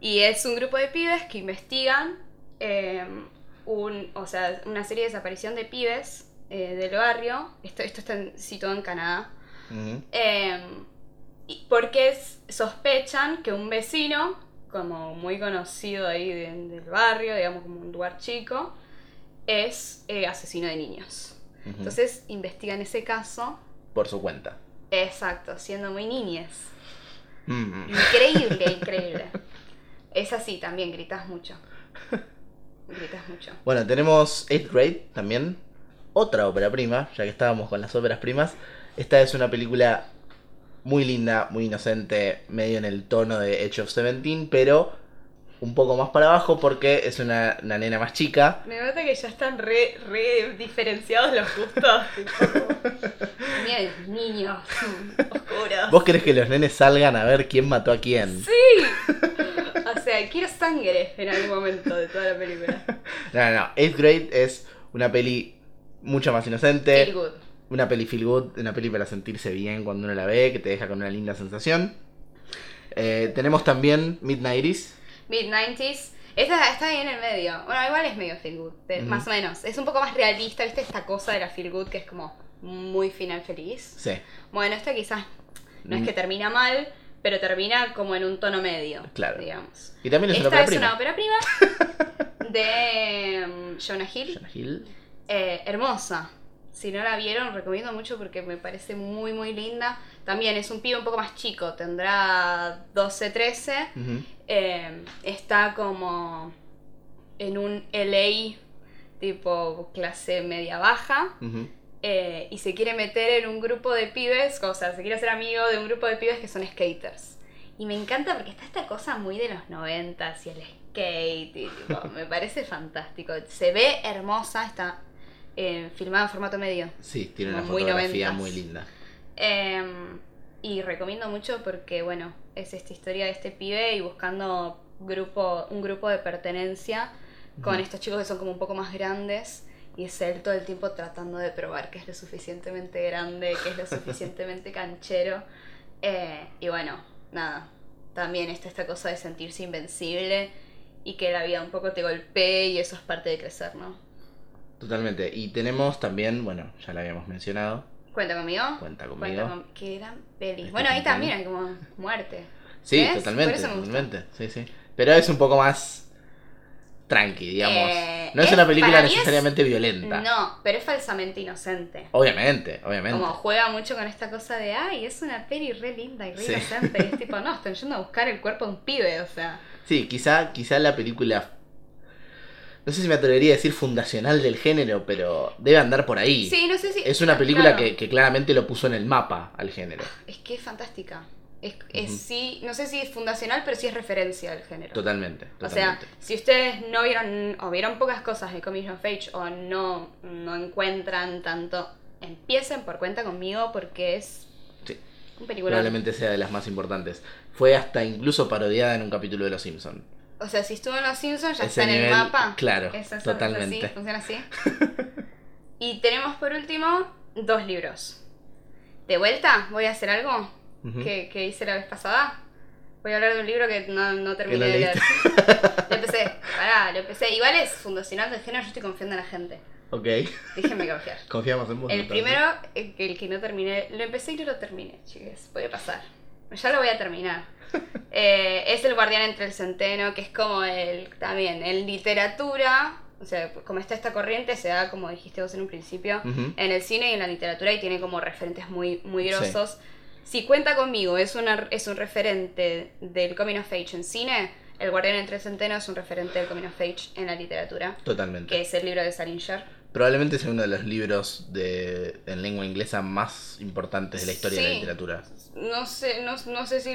y es un grupo de pibes que investigan eh, un, o sea, una serie de desaparición de pibes eh, del barrio. Esto, esto está en- situado en Canadá. Eh, y porque sospechan que un vecino, como muy conocido ahí de- del barrio, digamos como un lugar chico, es eh, asesino de niños. Entonces investigan ese caso, Por su cuenta. exacto, siendo muy niñes. Mm. Increíble, increíble. Es así también, gritas mucho. Gritas mucho. Bueno, tenemos 8th Grade también. Otra ópera prima, ya que estábamos con las óperas primas. Esta es una película muy linda, muy inocente, medio en el tono de Edge of Seventeen, pero un poco más para abajo porque es una, una nena más chica. Me nota que ya están re, re diferenciados los gustos. niños, oscuros. ¿Vos querés que los nenes salgan a ver quién mató a quién? Sí. O sea, quiero sangre en algún momento de toda la película. No, no, no. 8th Grade es una peli mucho más inocente. Feel good. Una peli feel good, una peli para sentirse bien cuando uno la ve, que te deja con una linda sensación. Eh, tenemos también Midnighties. Mid-90s. Esta está ahí en el medio. Bueno, igual es medio feel good, de- más o menos. Es un poco más realista, ¿viste? Esta cosa de la feel good que es como muy final feliz. Sí, Bueno, esta quizás no es Mm. que termina mal, pero termina como en un tono medio. Claro. Digamos. y también es una Esta ópera es prima. una ópera prima de um, Jonah Hill. Jonah Hill. Eh, hermosa. Si no la vieron, recomiendo mucho porque me parece muy, muy linda. También es un pibe un poco más chico, tendrá 12, 13. Ujú. Eh, está como en un LA tipo clase media baja. Eh, y se quiere meter en un grupo de pibes, o sea, se quiere hacer amigo de un grupo de pibes que son skaters. Y me encanta porque está esta cosa muy de los noventas y el skate, y tipo, me parece fantástico. Se ve hermosa, está eh, filmada en formato medio. Sí, tiene una muy fotografía noventas. muy linda. Eh, y recomiendo mucho porque, bueno, es esta historia de este pibe y buscando grupo, un grupo de pertenencia con estos chicos que son como un poco más grandes y es él todo el tiempo tratando de probar que es lo suficientemente grande, que es lo suficientemente canchero. Eh, y bueno, nada, también está esta cosa de sentirse invencible y que la vida un poco te golpee y eso es parte de crecer, ¿no? Totalmente. Y tenemos también, bueno, ya la habíamos mencionado. Cuenta conmigo. Cuenta Cuenta conmigo. con... Qué gran peli. Está Bueno, ahí también hay como muerte. Sí, ¿Ves? totalmente, totalmente. Sí, sí. Pero es un poco más tranqui, digamos. Eh, no es es- una película es- necesariamente violenta. No, pero es falsamente inocente. Obviamente, obviamente. Como juega mucho con esta cosa de, ay, es una peli re linda y re Sí. inocente. Y es tipo, no, están yendo a buscar el cuerpo de un pibe, o sea. Sí, quizá, quizá la película. No sé si me atrevería a decir fundacional del género, pero debe andar por ahí. Sí, no sé si. Es una película claro. que, que claramente lo puso en el mapa al género. Es que es fantástica. Es, es sí, no sé si es fundacional, pero sí es referencia al género. Totalmente. O sea, si ustedes no vieron o vieron pocas cosas de Coming of Age o no, no encuentran tanto, empiecen por cuenta conmigo porque es Sí, un película. probablemente sea de las más importantes. Fue hasta incluso parodiada en un capítulo de Los Simpsons. O sea, si estuvo en Los Simpsons ya Ese está en el nivel, mapa. claro, Es así, totalmente. así, funciona así. y tenemos por último dos libros. De vuelta, voy a hacer algo Ujú. que, que hice la vez pasada. Voy a hablar de un libro que no, no terminé de leer. lo empecé, pará, lo empecé. Igual es fundacional del género, yo estoy confiando en la gente. Ok. Déjenme confiar. Confiamos en vos. El entonces. primero, el que no terminé, lo empecé y no lo terminé, chicas. Puede pasar. Ya lo voy a terminar. Eh, es El Guardián entre el Centeno, que es como el, también, en literatura, o sea, como está esta corriente, se da, como dijiste vos en un principio, en el cine y en la literatura y tiene como referentes muy, muy Sí. grosos. Si cuenta conmigo, es, una, es un referente del Coming of Age en cine, El Guardián entre el Centeno es un referente del Coming of Age en la literatura, Totalmente. que es el libro de Salinger. Probablemente sea uno de los libros de, en lengua inglesa más importantes de la historia de la literatura. No sé, no, no sé si.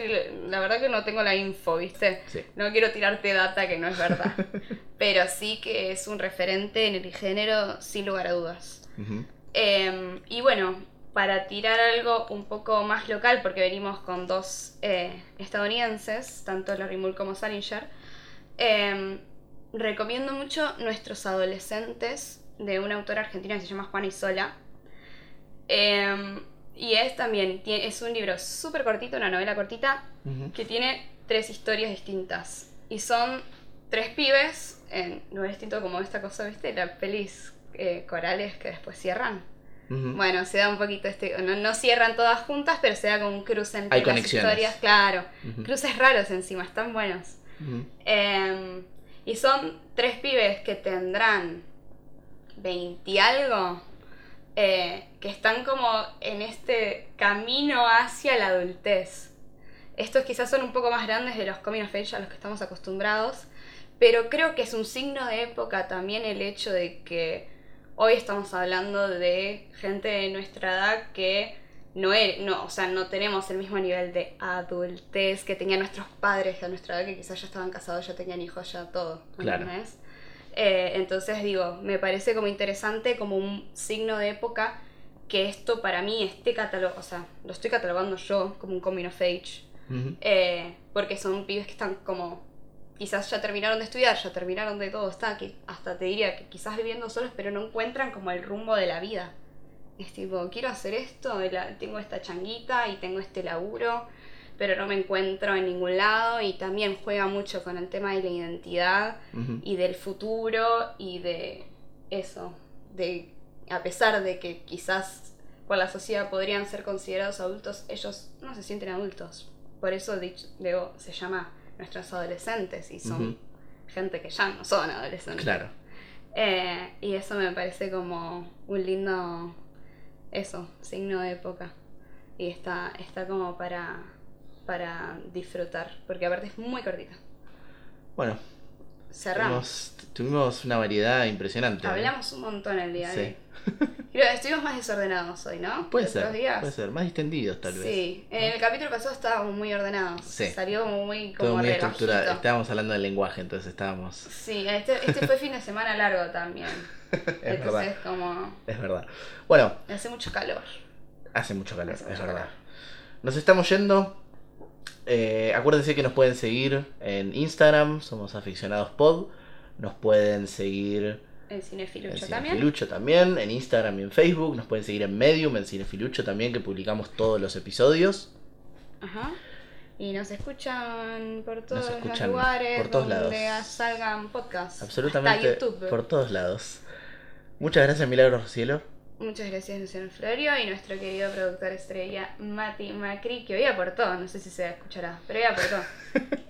La verdad que no tengo la info, ¿viste? Sí. No quiero tirarte data que no es verdad. Pero sí que es un referente en el género, sin lugar a dudas. Eh, y bueno, para tirar algo un poco más local, porque venimos con dos eh, estadounidenses, tanto Larry Moore como Salinger, eh, recomiendo mucho Nuestros Adolescentes, de una autora argentina que se llama Juana Isola. Eh, y es también, es un libro súper cortito, una novela cortita, que tiene tres historias distintas. Y son tres pibes en lugar distinto como esta cosa, ¿viste? La pelis eh, corales que después cierran. Ujú. Bueno, se da un poquito este. No, no cierran todas juntas, pero se da como un cruce entre Hay las conexiones. historias. Claro. Cruces raros encima, están buenos. Eh, y son tres pibes que tendrán 20 y algo, eh, que están como en este camino hacia la adultez. Estos quizás son un poco más grandes de los coming of age a los que estamos acostumbrados, pero creo que es un signo de época también el hecho de que hoy estamos hablando de gente de nuestra edad que no, er- no, o sea, no tenemos el mismo nivel de adultez que tenían nuestros padres a nuestra edad, que quizás ya estaban casados, ya tenían hijos, ya todo. Claro. Eh, entonces digo, me parece como interesante, como un signo de época, que esto para mí esté catalogado, o sea, lo estoy catalogando yo como un coming of age, eh, porque son pibes que están como, quizás ya terminaron de estudiar, ya terminaron de todo, está, que hasta te diría que quizás viviendo solos, pero no encuentran como el rumbo de la vida. Es tipo, quiero hacer esto, la- tengo esta changuita y tengo este laburo, pero no me encuentro en ningún lado y también juega mucho con el tema de la identidad y del futuro y de eso, de a pesar de que quizás por la sociedad podrían ser considerados adultos, ellos no se sienten adultos. Por eso digo, se llama nuestros adolescentes y son gente que ya no son adolescentes. Claro. Eh, y eso me parece como un lindo, eso, signo de época. Y está, está como para, para disfrutar, porque aparte es muy cortita. Bueno, Cerramos. tuvimos, tuvimos una variedad impresionante. ¿eh? Hablamos un montón el día de Sí. hoy. Creo que estuvimos más desordenados hoy, ¿no? Puede ser, días. puede ser. Más distendidos tal vez. Sí, en el capítulo pasado estábamos muy ordenados. Sí. Salió como muy como Todo muy estructurado. Estábamos hablando del lenguaje, entonces estábamos... Sí, este, este fue fin de semana largo también. Es Entonces verdad, como es verdad. Bueno, hace mucho calor. hace mucho calor, Hace es mucho verdad. calor. Nos estamos yendo. Eh, acuérdense que nos pueden seguir en Instagram, somos aficionados pod. Nos pueden seguir en cinefilucho también. Cinefilucho también, en Instagram y en Facebook. Nos pueden seguir en Medium, en Cinefilucho también, que publicamos todos los episodios. Ajá. Y nos escuchan por todos escuchan los lugares por todos donde lados. salgan podcasts. Absolutamente Hasta YouTube. por todos lados. Muchas gracias, Milagros Cielo. Muchas gracias, Luciano Florio, y nuestro querido productor estrella, Mati Macri, que hoy aportó, no sé si se escuchará, pero hoy aportó.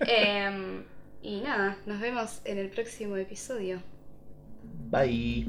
Em, y nada, nos vemos en el próximo episodio. Bye.